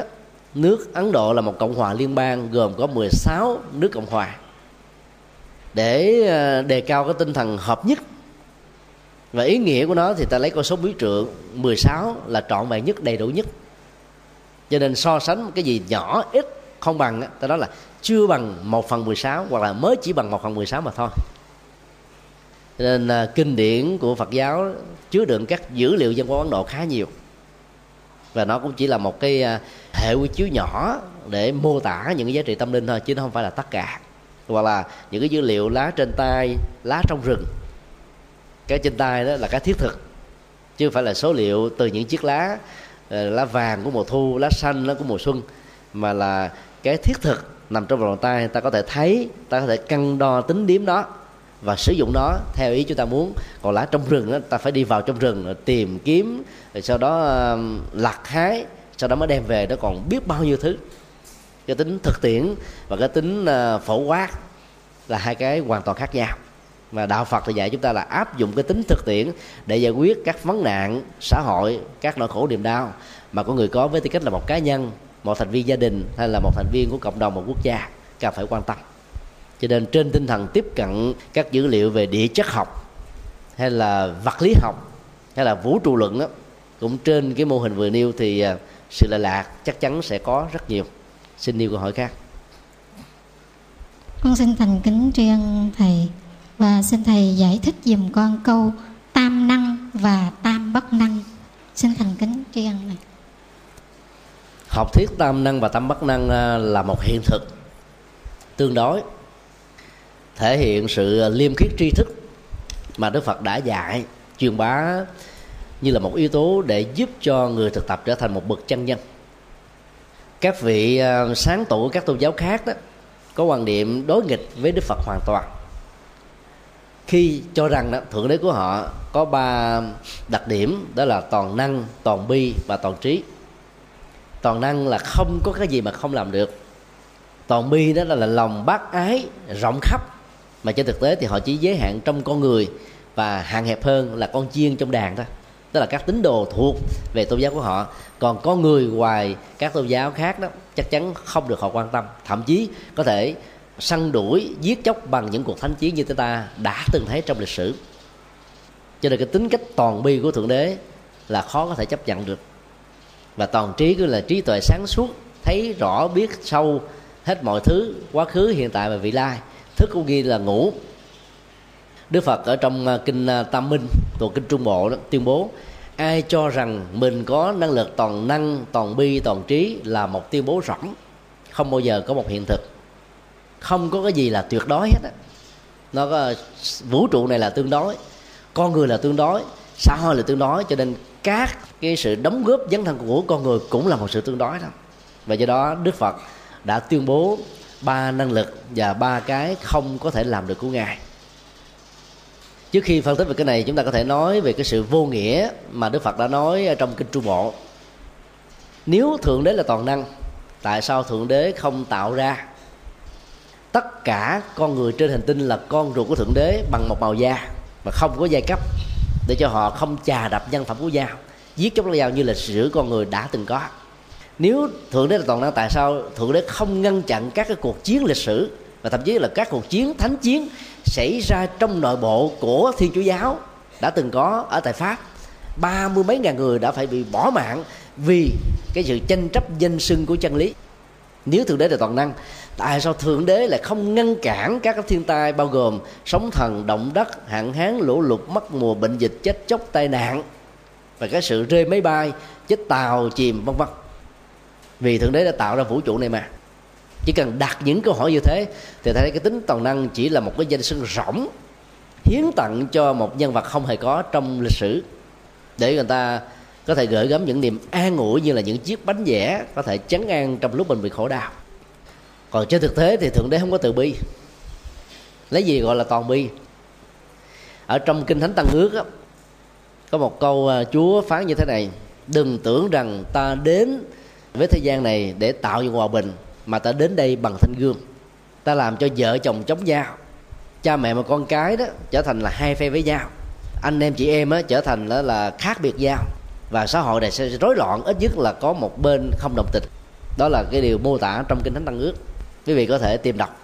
nước ấn độ là một cộng hòa liên bang, gồm có 16 nước cộng hòa. Để ờ, đề cao cái tinh thần hợp nhất và ý nghĩa của nó thì ta lấy con số biểu trượng 16 là trọn vẹn nhất, đầy đủ nhất. Cho nên so sánh cái gì nhỏ, ít, không bằng ta nói là chưa bằng 1 phần 16 hoặc là mới chỉ bằng 1 phần 16 mà thôi. Cho nên à, kinh điển của Phật giáo chứa đựng các dữ liệu dân hóa Ấn Độ khá nhiều. Và nó cũng chỉ là một cái à, hệ quy chiếu nhỏ để mô tả những cái giá trị tâm linh thôi, chứ nó không phải là tất cả. Hoặc là những cái dữ liệu lá trên tay, lá trong rừng cái trên tay đó là cái thiết thực chứ không phải là số liệu từ những chiếc lá ờ, lá vàng của mùa thu lá xanh lá của mùa xuân mà là cái thiết thực nằm trong vòng tay. Ta có thể thấy ta có thể cân đo tính điểm đó và sử dụng nó theo ý chúng ta muốn. Còn lá trong rừng đó, ta phải đi vào trong rừng tìm kiếm rồi sau đó lặt hái sau đó mới đem về. Nó còn biết bao nhiêu thứ. Cái tính thực tiễn và cái tính ờ, phổ quát là hai cái hoàn toàn khác nhau mà đạo Phật thì dạy chúng ta là áp dụng cái tính thực tiễn để giải quyết các vấn nạn xã hội các nỗi khổ niềm đau mà con người có với tư cách là một cá nhân một thành viên gia đình hay là một thành viên của cộng đồng một quốc gia cần phải quan tâm. Cho nên trên tinh thần tiếp cận các dữ liệu về địa chất học hay là vật lý học hay là vũ trụ luận đó, cũng trên cái mô hình vừa nêu thì à, sự lệ lạc chắc chắn sẽ có rất nhiều. Xin nêu câu hỏi khác. Con xin thành kính tri ân thầy và xin thầy giải thích dùm con câu tam năng và tam bất năng. Xin thành kính tri ân này học thuyết tam năng và tam bất năng à, là một hiện thực, tương đối, thể hiện sự liêm khiết tri thức mà đức phật đã dạy, truyền bá như là một yếu tố để giúp cho người thực tập trở thành một bậc chân nhân. Các vị à, sáng tổ các tôn giáo khác đó, có quan điểm đối nghịch với đức phật hoàn toàn khi cho rằng đó thượng đế của họ có ba đặc điểm đó là toàn năng toàn bi và toàn trí. Toàn năng là không có cái gì mà không làm được. Toàn bi đó là, là lòng bác ái rộng khắp. Mà trên thực tế thì họ chỉ giới hạn trong con người và hạn hẹp hơn là con chiên trong đàn thôi. Tức là các tín đồ thuộc về tôn giáo của họ. Còn có người ngoài các tôn giáo khác đó chắc chắn không được họ quan tâm. Thậm chí có thể săn đuổi giết chóc bằng những cuộc thánh chiến như chúng ta đã từng thấy trong lịch sử. Cho nên cái tính cách toàn bi của thượng đế là khó có thể chấp nhận được. Và toàn trí cứ là trí tuệ sáng suốt thấy rõ biết sâu hết mọi thứ quá khứ hiện tại và vị lai. Thức cũng ghi là ngủ. Đức phật ở trong à, kinh à, tam minh thuộc kinh trung bộ đó, tuyên bố ai cho rằng mình có năng lực toàn năng toàn bi toàn trí là một tuyên bố rỗng không bao giờ có một hiện thực không có cái gì là tuyệt đối hết á. Nó có, vũ trụ này là tương đối, con người là tương đối, xã hội là tương đối, cho nên các cái sự đóng góp dấn thân của con người cũng là một sự tương đối đó. Và do đó, đức phật đã tuyên bố ba năng lực và ba cái không có thể làm được của ngài. Trước khi phân tích về cái này, chúng ta có thể nói về cái sự vô nghĩa mà đức phật đã nói trong kinh trung bộ. Nếu thượng đế là toàn năng, tại sao thượng đế không tạo ra? Tất cả con người trên hành tinh là con ruột của thượng đế bằng một màu da mà không có giai cấp, để cho họ không chà đập nhân phẩm của dao giết chóc lấy dao như lịch sử con người đã từng có. Nếu thượng đế là toàn năng, tại sao thượng đế không ngăn chặn các cái cuộc chiến lịch sử? Và thậm chí là các cuộc chiến thánh chiến xảy ra trong nội bộ của thiên chúa giáo đã từng có ở tại pháp. Ba mươi mấy ngàn người đã phải bị bỏ mạng vì cái sự tranh chấp danh sưng của chân lý. Nếu thượng đế là toàn năng tại sao thượng đế lại không ngăn cản các thiên tai bao gồm sóng thần, động đất, hạn hán, lũ lụt, mất mùa, bệnh dịch, chết chóc, tai nạn và cái sự rơi máy bay, chết tàu, chìm, vân vân? Vì thượng đế đã tạo ra vũ trụ này mà. Chỉ cần đặt những câu hỏi như thế thì thấy cái tính toàn năng chỉ là một cái danh xưng rỗng, hiến tặng cho một nhân vật không hề có trong lịch sử. Để người ta có thể gửi gắm những niềm an ủi như là những chiếc bánh vẽ có thể chấn an trong lúc mình bị khổ đau còn trên thực tế thì thượng đế không có từ bi. Lấy gì gọi là toàn bi? Ở trong kinh thánh tăng ước á, có một câu à, chúa phán như thế này đừng tưởng rằng ta đến với thế gian này để tạo dựng hòa bình mà ta đến đây bằng thanh gương ta làm cho vợ chồng chống nhau cha mẹ và con cái đó trở thành là hai phe với nhau. Anh em chị em á trở thành đó là khác biệt nhau và xã hội này sẽ rối loạn ít nhất là có một bên không đồng tình. Đó là cái điều mô tả trong kinh thánh tăng ước quý vị có thể tìm đọc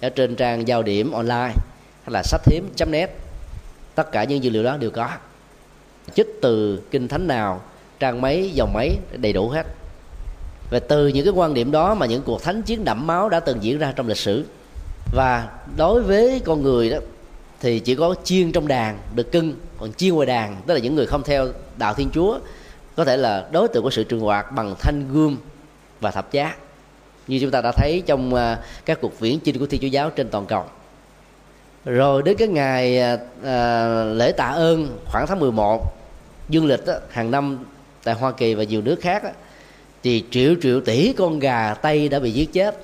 ở trên trang giao điểm online hay là sách hiếm net. Tất cả những dữ liệu đó đều có. Chích từ kinh thánh nào, trang mấy, dòng mấy, đầy đủ hết. Và từ những cái quan điểm đó mà những cuộc thánh chiến đẫm máu đã từng diễn ra trong lịch sử. Và đối với con người đó, thì chỉ có chiên trong đàn được cưng, còn chiên ngoài đàn, tức là những người không theo đạo thiên chúa, có thể là đối tượng của sự trừng phạt bằng thanh gươm và thập giá như chúng ta đã thấy trong à, các cuộc viễn chinh của thiên chúa giáo trên toàn cầu. Rồi đến cái ngày à, à lễ tạ ơn khoảng tháng 11 dương lịch đó, hàng năm tại Hoa Kỳ và nhiều nước khác đó, thì triệu triệu tỷ con gà tây đã bị giết chết.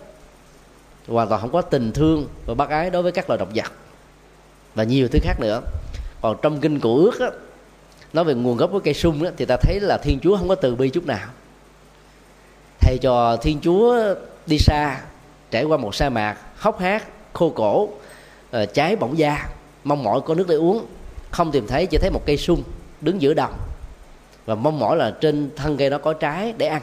Hoàn toàn không có tình thương và bác ái đối với các loài động vật và nhiều thứ khác nữa. Còn trong kinh cổ ước á, nói về nguồn gốc của cây sung á, thì ta thấy là thiên chúa không có từ bi chút nào. Thầy cho thiên chúa đi xa trải qua một sa mạc hốc hác khô cổ uh, cháy bỏng da mong mỏi có nước để uống không tìm thấy chỉ thấy một cây sung đứng giữa đồng. Và mong mỏi là trên thân cây đó có trái để ăn.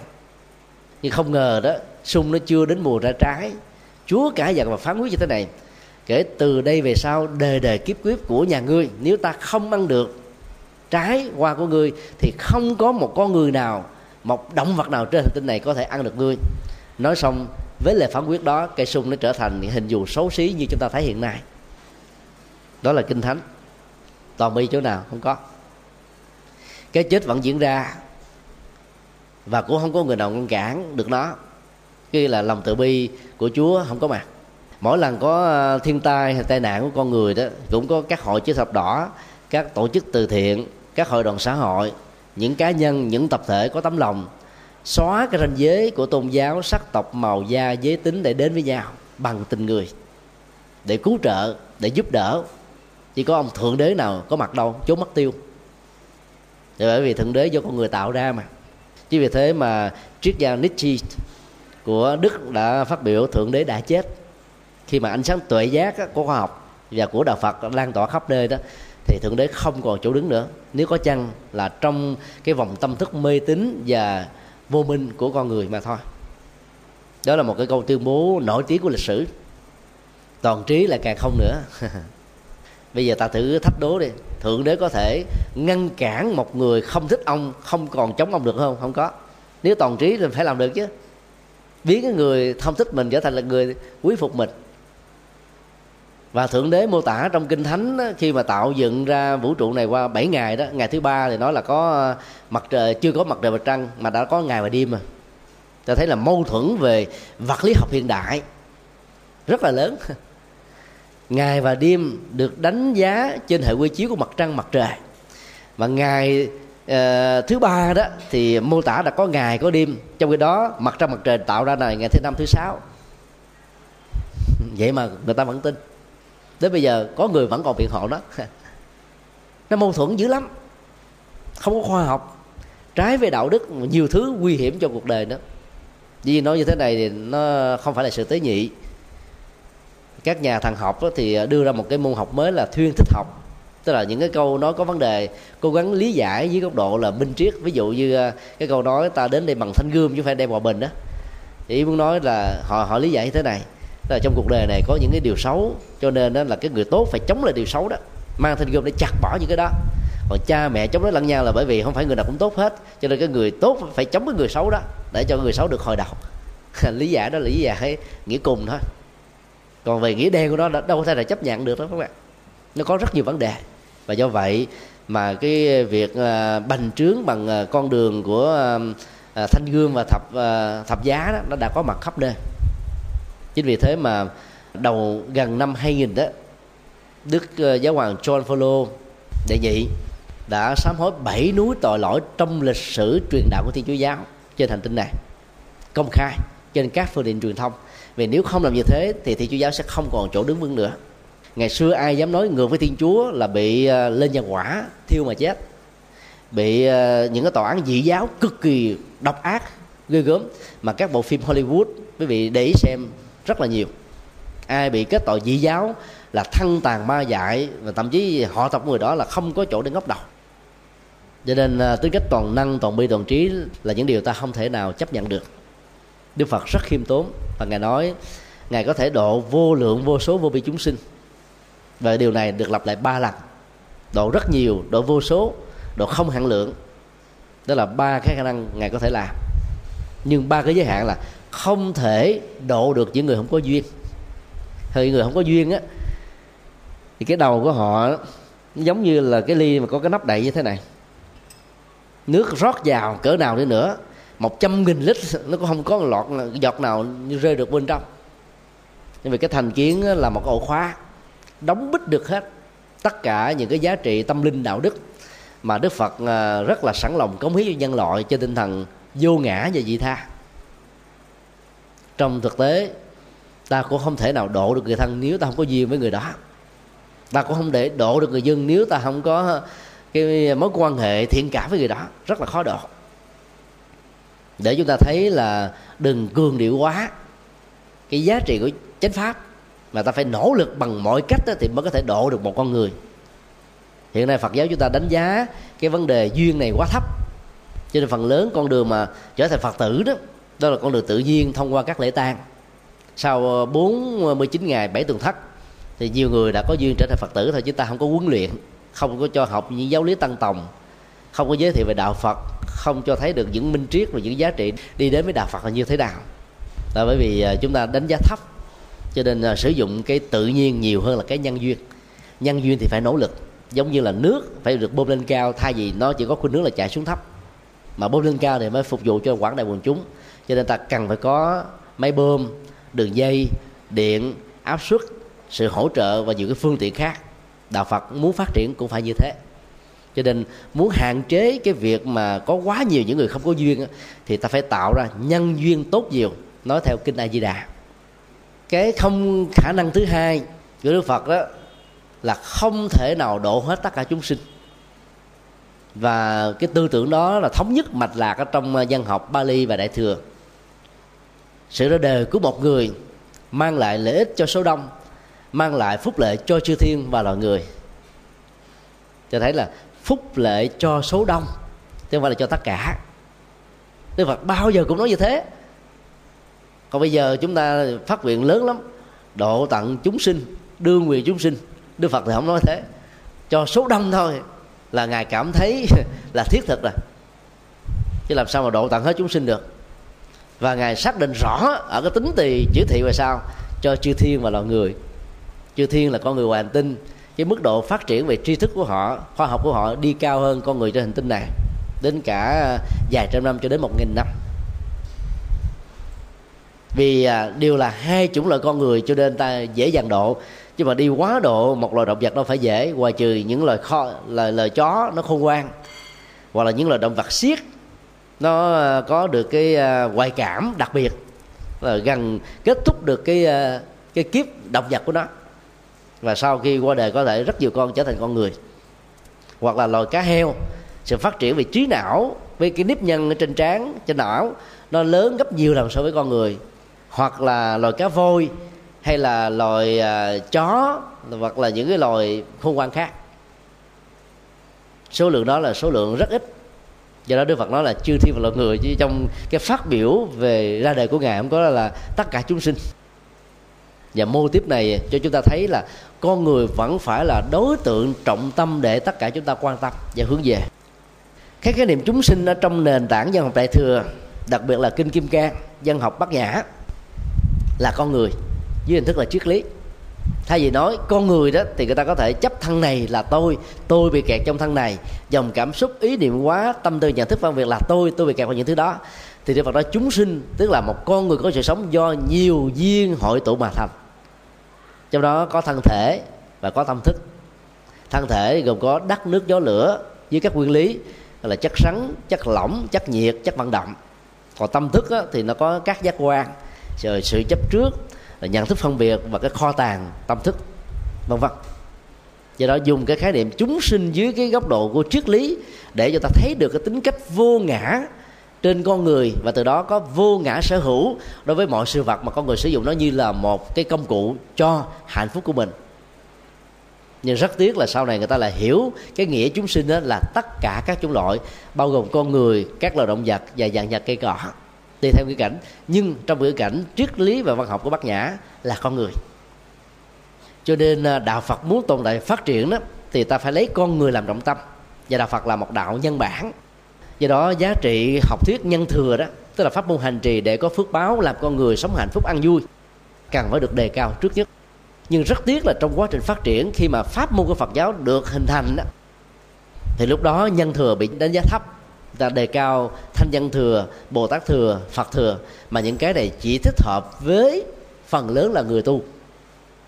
Nhưng không ngờ đó sung nó chưa đến mùa ra trái. Chúa cả giận và phán quyết như thế này kể từ đây về sau đời đời kiếp kiếp của nhà ngươi nếu ta không ăn được trái hoa của ngươi thì không có một con người nào một động vật nào trên hành tinh này có thể ăn được ngươi nói xong, với lời phán quyết đó, cây sung nó trở thành những hình dù xấu xí như chúng ta thấy hiện nay. Đó là kinh thánh. Toàn bi chỗ nào không có. Cái chết vẫn diễn ra và cũng không có người nào ngăn cản được nó. Khi là lòng tự bi của chúa không có mặt. Mỗi lần có ờ, thiên tai hay tai nạn của con người đó, cũng có các hội chữ thập đỏ, các tổ chức từ thiện, các hội đoàn xã hội, những cá nhân, những tập thể có tấm lòng xóa cái ranh giới của tôn giáo, sắc tộc, màu da, giới tính để đến với nhau bằng tình người, để cứu trợ, để giúp đỡ. Chỉ có ông thượng đế nào có mặt đâu, chốn mất tiêu. Để bởi vì thượng đế do con người tạo ra mà. Chứ vì thế mà triết gia Nietzsche của Đức đã phát biểu thượng đế đã chết. Khi mà ánh sáng tuệ giác của khoa học và của đạo Phật lan tỏa khắp nơi đó, thì thượng đế không còn chỗ đứng nữa. Nếu có chăng là trong cái vòng tâm thức mê tín và vô minh của con người mà thôi. Đó là một cái câu tuyên bố nổi tiếng của lịch sử. Toàn trí là càng không nữa. Bây giờ ta thử thách đố đi. Thượng đế có thể ngăn cản một người không thích ông, không còn chống ông được không? Không có. Nếu toàn trí thì phải làm được chứ. Biến cái người không thích mình trở thành là người quý phục mình và thượng đế mô tả trong kinh thánh đó, khi mà tạo dựng ra vũ trụ này qua 7 ngày đó ngày thứ ba thì nói là có ờ, mặt trời chưa có mặt trời và trăng mà đã có ngày và đêm mà ta thấy là mâu thuẫn về vật lý học hiện đại rất là lớn. Ngày và đêm được đánh giá trên hệ quy chiếu của mặt trăng mặt trời. Và ngày uh, thứ ba đó thì mô tả đã có ngày có đêm. Trong khi đó mặt trăng mặt trời tạo ra này ngày thứ năm thứ sáu. Vậy mà người ta vẫn tin đến bây giờ có người vẫn còn biện hộ đó. Nó mâu thuẫn dữ lắm. Không có khoa học. Trái với đạo đức, nhiều thứ nguy hiểm cho cuộc đời đó. Vì nói như thế này thì nó không phải là sự tế nhị. Các nhà thần học thì đưa ra một cái môn học mới là thuyên thích học. Tức là những cái câu nói có vấn đề, cố gắng lý giải dưới góc độ là minh triết. Ví dụ như ờ, cái câu nói ta đến đây bằng thanh gươm chứ phải đem hòa bình đó. Thì ý muốn nói là họ họ lý giải như thế này là trong cuộc đời này có những cái điều xấu, cho nên đó là cái người tốt phải chống lại điều xấu đó. Mang thanh gươm để chặt bỏ những cái đó. Còn cha mẹ chống đối lẫn nhau là bởi vì không phải người nào cũng tốt hết, cho nên cái người tốt phải chống cái người xấu đó, để cho người xấu được hồi đầu. Lý giải đó là lý giải nghĩa cùng thôi. Còn về nghĩa đen của nó đâu có thể là chấp nhận được đó các bạn. Nó có rất nhiều vấn đề. Và do vậy mà cái việc à, bành trướng bằng à, con đường của à, thanh gươm và thập thập giá đó, nó đã có mặt khắp nơi chính vì thế mà đầu gần năm 2000 đó, Đức ờ, giáo hoàng John Paul đệ nhị đã sám hối bảy núi tội lỗi trong lịch sử truyền đạo của Thiên Chúa giáo trên hành tinh này, công khai trên các phương tiện truyền thông. Vì nếu không làm như thế thì Thiên Chúa giáo sẽ không còn chỗ đứng vững nữa. Ngày xưa ai dám nói ngược với Thiên Chúa là bị ờ, lên nhà quả, thiêu mà chết, bị ờ, những cái tòa án dị giáo cực kỳ độc ác, ghê gớm mà các bộ phim Hollywood, quý vị để ý xem rất là nhiều. Ai bị kết tội dị giáo là thân tàn ma dại và thậm chí họ tộc người đó là không có chỗ để ngóc đầu. Cho nên à, tính cách toàn năng, toàn bi, toàn trí là những điều ta không thể nào chấp nhận được. Đức phật rất khiêm tốn và ngài nói, ngài có thể độ vô lượng, vô số, vô bi chúng sinh. Và điều này được lặp lại ba lần. Độ rất nhiều, độ vô số, độ không hạn lượng. Đó là ba cái khả năng ngài có thể làm. Nhưng ba cái giới hạn là không thể độ được những người không có duyên. Hơi người không có duyên á, thì cái đầu của họ giống như là cái ly mà có cái nắp đậy như thế này. Nước rót vào cỡ nào đi nữa, một trăm nghìn lít nó cũng không có lọt giọt nào rơi được bên trong. Nhưng vì cái thành kiến là một ổ khóa, đóng bít được hết tất cả những cái giá trị tâm linh đạo đức mà đức phật à, rất là sẵn lòng cống hiến cho nhân loại trên tinh thần vô ngã và vị tha trong thực tế ta cũng không thể nào độ được người thân nếu ta không có duyên với người đó. Ta cũng không để độ được người dân nếu ta không có cái mối quan hệ thiện cảm với người đó. Rất là khó độ để chúng ta thấy là đừng cường điệu quá. Cái giá trị của chánh pháp mà ta phải nỗ lực bằng mọi cách đó, thì mới có thể độ được một con người. Hiện nay phật giáo chúng ta đánh giá cái vấn đề duyên này quá thấp. Cho nên phần lớn con đường mà trở thành phật tử đó đó là con đường tự nhiên thông qua các lễ tang. Sau ờ, 49 ờ, ngày 7 tuần thất, thì nhiều người đã có duyên trở thành phật tử thôi chứ ta không có huấn luyện, không có cho học những giáo lý tăng tòng, không có giới thiệu về đạo phật, không cho thấy được những minh triết và những giá trị đi đến với đạo phật là như thế nào. Là bởi vì ờ, chúng ta đánh giá thấp, cho nên sử dụng cái tự nhiên nhiều hơn là cái nhân duyên. Nhân duyên thì phải nỗ lực, giống như là nước phải được bơm lên cao thay vì nó chỉ có khuynh nước là chạy xuống thấp, mà bơm lên cao thì mới phục vụ cho quảng đại quần chúng cho nên ta cần phải có máy bơm, đường dây, điện, áp suất, sự hỗ trợ và nhiều cái phương tiện khác. Đạo phật muốn phát triển cũng phải như thế. Cho nên muốn hạn chế cái việc mà có quá nhiều những người không có duyên thì ta phải tạo ra nhân duyên tốt nhiều. Nói theo kinh a di đà. Cái không khả năng thứ hai của đức phật đó là không thể nào độ hết tất cả chúng sinh. Và cái tư tưởng đó là thống nhất mạch lạc ở trong à, dân học Bali và Đại thừa sự ra đời của một người mang lại lợi ích cho số đông, mang lại phúc lệ cho chư thiên và loài người. Cho thấy là phúc lệ cho số đông, chứ không phải là cho tất cả. Đức Phật bao giờ cũng nói như thế. Còn bây giờ chúng ta phát nguyện lớn lắm, độ tận chúng sinh, đương quyền chúng sinh. Đức Phật thì không nói thế. Cho số đông thôi là ngài cảm thấy là thiết thực rồi. Chứ làm sao mà độ tận hết chúng sinh được? Và ngài xác định rõ ở cái tính tỳ chữ thị về sao? Cho chư thiên và loài người. Chư thiên là con người hoàn tinh. Cái mức độ phát triển về tri thức của họ khoa học của họ đi cao hơn con người trên hành tinh này đến cả vài trăm năm cho đến một nghìn năm. Vì à, đều là hai chủng loại con người cho nên ta dễ dàng độ. Chứ mà đi quá độ một loài động vật đâu phải dễ ngoài trừ những loài kho lời lời chó nó khôn ngoan hoặc là những loài động vật siết nó ờ, có được cái ờ, ngoại cảm đặc biệt là gần kết thúc được cái ờ, cái kiếp động vật của nó. Và sau khi qua đời có thể rất nhiều con trở thành con người. Hoặc là loài cá heo sự phát triển về trí não với cái nếp nhân ở trên trán trên não nó lớn gấp nhiều lần so với con người. Hoặc là loài cá voi hay là loài uh, chó hoặc là những cái loài khôn ngoan khác. Số lượng đó là số lượng rất ít do đó đức phật nói là chư thiên và loài người chứ trong cái phát biểu về ra đời của ngài không có là, là tất cả chúng sinh. Và mô tiếp này cho chúng ta thấy là con người vẫn phải là đối tượng trọng tâm để tất cả chúng ta quan tâm và hướng về. Các khái niệm chúng sinh ở trong nền tảng dân học đại thừa đặc biệt là kinh kim cang dân học bát nhã là con người dưới hình thức là triết lý thay vì nói con người đó thì người ta có thể chấp thân này là tôi tôi bị kẹt trong thân này. Dòng cảm xúc ý niệm quá tâm tư nhận thức phân biệt là tôi tôi bị kẹt vào những thứ đó. Thì Đức Phật nói chúng sinh tức là một con người có sự sống do nhiều duyên hội tụ mà thành. Trong đó có thân thể và có tâm thức. Thân thể gồm có đất nước gió lửa với các nguyên lý là chất rắn chất lỏng chất nhiệt chất vận động. Còn tâm thức á, thì nó có các giác quan rồi sự chấp trước nhận thức phân biệt và cái kho tàng tâm thức, vân vân. Do đó dùng cái khái niệm chúng sinh dưới cái góc độ của triết lý để cho ta thấy được cái tính cách vô ngã trên con người và từ đó có vô ngã sở hữu đối với mọi sự vật mà con người sử dụng nó như là một cái công cụ cho hạnh phúc của mình. Nhưng rất tiếc là sau này người ta lại hiểu cái nghĩa chúng sinh đó là tất cả các chủng loại, bao gồm con người, các loài động vật và dạng vật cây cỏ tùy theo ngữ cảnh. Nhưng trong ngữ cảnh triết lý và văn học của bát nhã là con người. Cho nên à, đạo phật muốn tồn tại phát triển đó thì ta phải lấy con người làm trọng tâm. Và đạo phật là một đạo nhân bản. Do đó giá trị học thuyết nhân thừa đó tức là pháp môn hành trì để có phước báo làm con người sống hạnh phúc ăn vui cần phải được đề cao trước nhất. Nhưng rất tiếc là trong quá trình phát triển khi mà pháp môn của phật giáo được hình thành đó, thì lúc đó nhân thừa bị đánh giá thấp ta đề cao thanh văn thừa, bồ tát thừa, phật thừa. Mà những cái này chỉ thích hợp với phần lớn là người tu,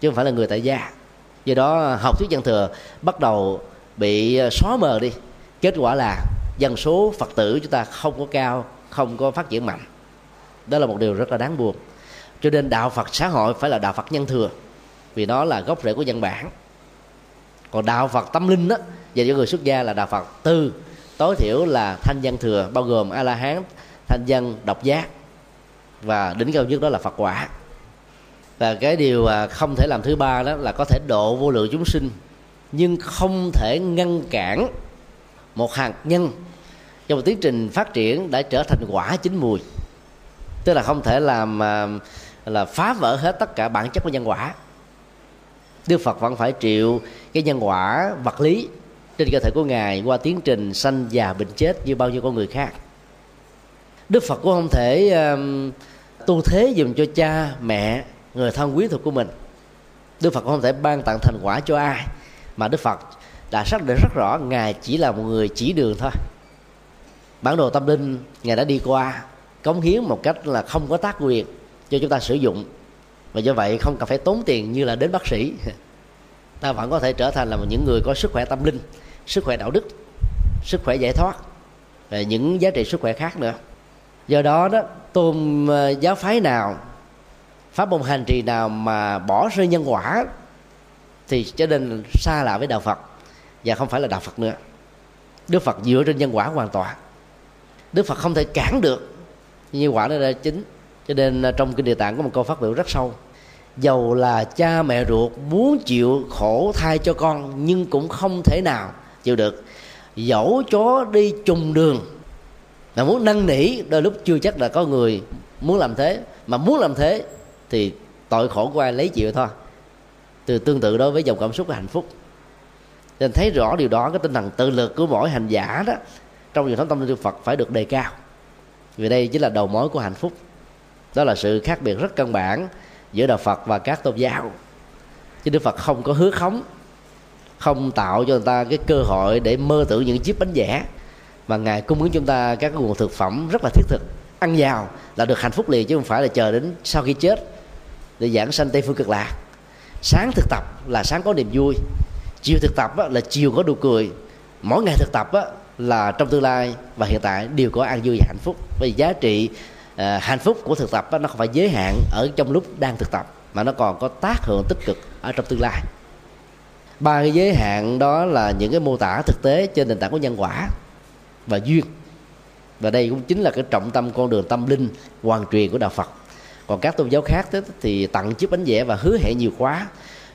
chứ không phải là người tại gia. Do đó, học thuyết văn thừa bắt đầu bị ờ, xóa mờ đi. Kết quả là dân số phật tử chúng ta không có cao, không có phát triển mạnh. Đó là một điều rất là đáng buồn. Cho nên đạo phật xã hội phải là đạo phật nhân thừa, vì nó là gốc rễ của văn bản. Còn đạo phật tâm linh đó dành cho người xuất gia là đạo phật tư tối thiểu là thanh văn thừa, bao gồm a la hán thanh văn độc giác và đỉnh cao nhất đó là phật quả. Và cái điều à, không thể làm thứ ba đó là có thể độ vô lượng chúng sinh, nhưng không thể ngăn cản một hạt nhân trong một tiến trình phát triển đã trở thành quả chín mùi. Tức là không thể làm à, là phá vỡ hết tất cả bản chất của nhân quả. Đức Phật vẫn phải chịu cái nhân quả vật lý trên cơ thể của ngài qua tiến trình sanh già bệnh chết như bao nhiêu con người khác. Đức Phật cũng không thể um, tu thế dùm cho cha mẹ người thân quý thuộc của mình. Đức Phật cũng không thể ban tặng thành quả cho ai mà Đức Phật đã xác định rất rõ ngài chỉ là một người chỉ đường thôi. Bản đồ tâm linh ngài đã đi qua cống hiến một cách là không có tác quyền cho chúng ta sử dụng. Và do vậy không cần phải tốn tiền như là đến bác sĩ. Ta vẫn có thể trở thành là một những người có sức khỏe tâm linh sức khỏe đạo đức, sức khỏe giải thoát, và những giá trị sức khỏe khác nữa. Do đó đó, tôn ờ, giáo phái nào, pháp môn hành trì nào mà bỏ rơi nhân quả, thì trở nên xa lạ với đạo phật, và không phải là đạo phật nữa. Đức phật dựa trên nhân quả hoàn toàn. Đức phật không thể cản được nhân quả đó là chính. Cho nên ờ, trong kinh địa tạng có một câu phát biểu rất sâu. Dầu là cha mẹ ruột muốn chịu khổ thai cho con, nhưng cũng không thể nào chịu được. Dẫu chó đi trùng đường, mà muốn năn nỉ, đôi lúc chưa chắc là có người muốn làm thế. Mà muốn làm thế thì tội khổ của ai lấy chịu thôi. Từ tương tự đối với dòng cảm xúc và hạnh phúc. Nên thấy rõ điều đó, cái tinh thần tự lực của mỗi hành giả đó, trong truyền thống tâm linh Phật phải được đề cao. Vì đây chính là đầu mối của hạnh phúc. Đó là sự khác biệt rất căn bản giữa đạo Phật và các tôn giáo. Chứ Đức Phật không có hứa khống không tạo cho người ta cái cơ hội để mơ tưởng những chiếc bánh vẽ. Mà ngài cung ứng chúng ta các nguồn thực phẩm rất là thiết thực. Ăn vào là được hạnh phúc liền chứ không phải là chờ đến sau khi chết để giảng sanh tây phương cực lạc. Sáng thực tập là sáng có niềm vui. Chiều thực tập là chiều có nụ cười. Mỗi ngày thực tập là trong tương lai và hiện tại đều có an vui và hạnh phúc. Vì giá trị ờ, hạnh phúc của thực tập nó không phải giới hạn ở trong lúc đang thực tập, mà nó còn có tác hưởng tích cực ở trong tương lai ba cái giới hạn đó là những cái mô tả thực tế trên nền tảng của nhân quả và duyên. Và đây cũng chính là cái trọng tâm con đường tâm linh hoàn truyền của đạo Phật. Còn các tôn giáo khác thì tặng chiếc bánh vẽ và hứa hẹn nhiều quá.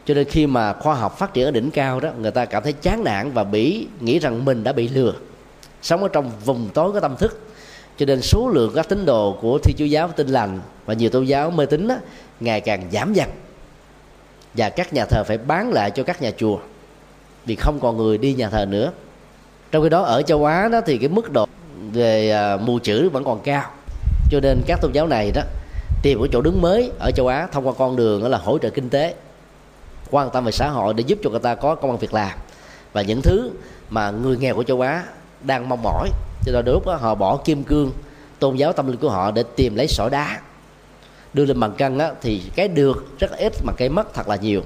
Cho nên khi mà khoa học phát triển ở đỉnh cao đó, người ta cảm thấy chán nản và bị, nghĩ rằng mình đã bị lừa. Sống ở trong vùng tối của tâm thức. Cho nên số lượng các tín đồ của thi chúa giáo tin lành và nhiều tôn giáo mê tín ngày càng giảm dần và các nhà thờ phải bán lại cho các nhà chùa. Vì không còn người đi nhà thờ nữa. Trong khi đó ở châu á đó thì cái mức độ về à, mù chữ vẫn còn cao. Cho nên các tôn giáo này đó, tìm một chỗ đứng mới ở châu á thông qua con đường đó là hỗ trợ kinh tế, quan tâm về xã hội để giúp cho người ta có công an việc làm. Và những thứ mà người nghèo của châu á đang mong mỏi, cho nên lúc đó họ bỏ kim cương tôn giáo tâm linh của họ để tìm lấy sỏi đá đưa lên bàn cân á, thì cái được rất ít mà cái mất thật là nhiều.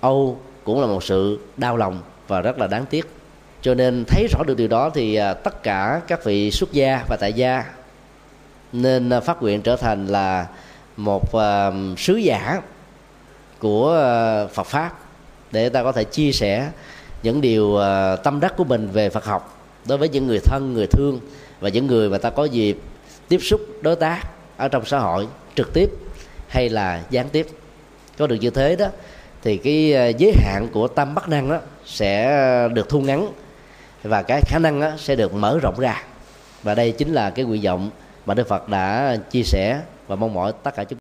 Âu cũng là một sự đau lòng và rất là đáng tiếc. Cho nên thấy rõ được điều đó thì à, tất cả các vị xuất gia và tại gia nên à, phát nguyện trở thành là một uh, sứ giả của uh, Phật pháp để ta có thể chia sẻ những điều uh, tâm đắc của mình về Phật học đối với những người thân người thương và những người mà ta có dịp tiếp xúc đối tác ở trong xã hội trực tiếp hay là gián tiếp. Có được như thế đó, thì cái ờ, giới hạn của tâm bắt năng đó sẽ được thu ngắn và cái khả năng đó sẽ được mở rộng ra. Và đây chính là cái nguyện vọng mà Đức Phật đã chia sẻ và mong mỏi tất cả chúng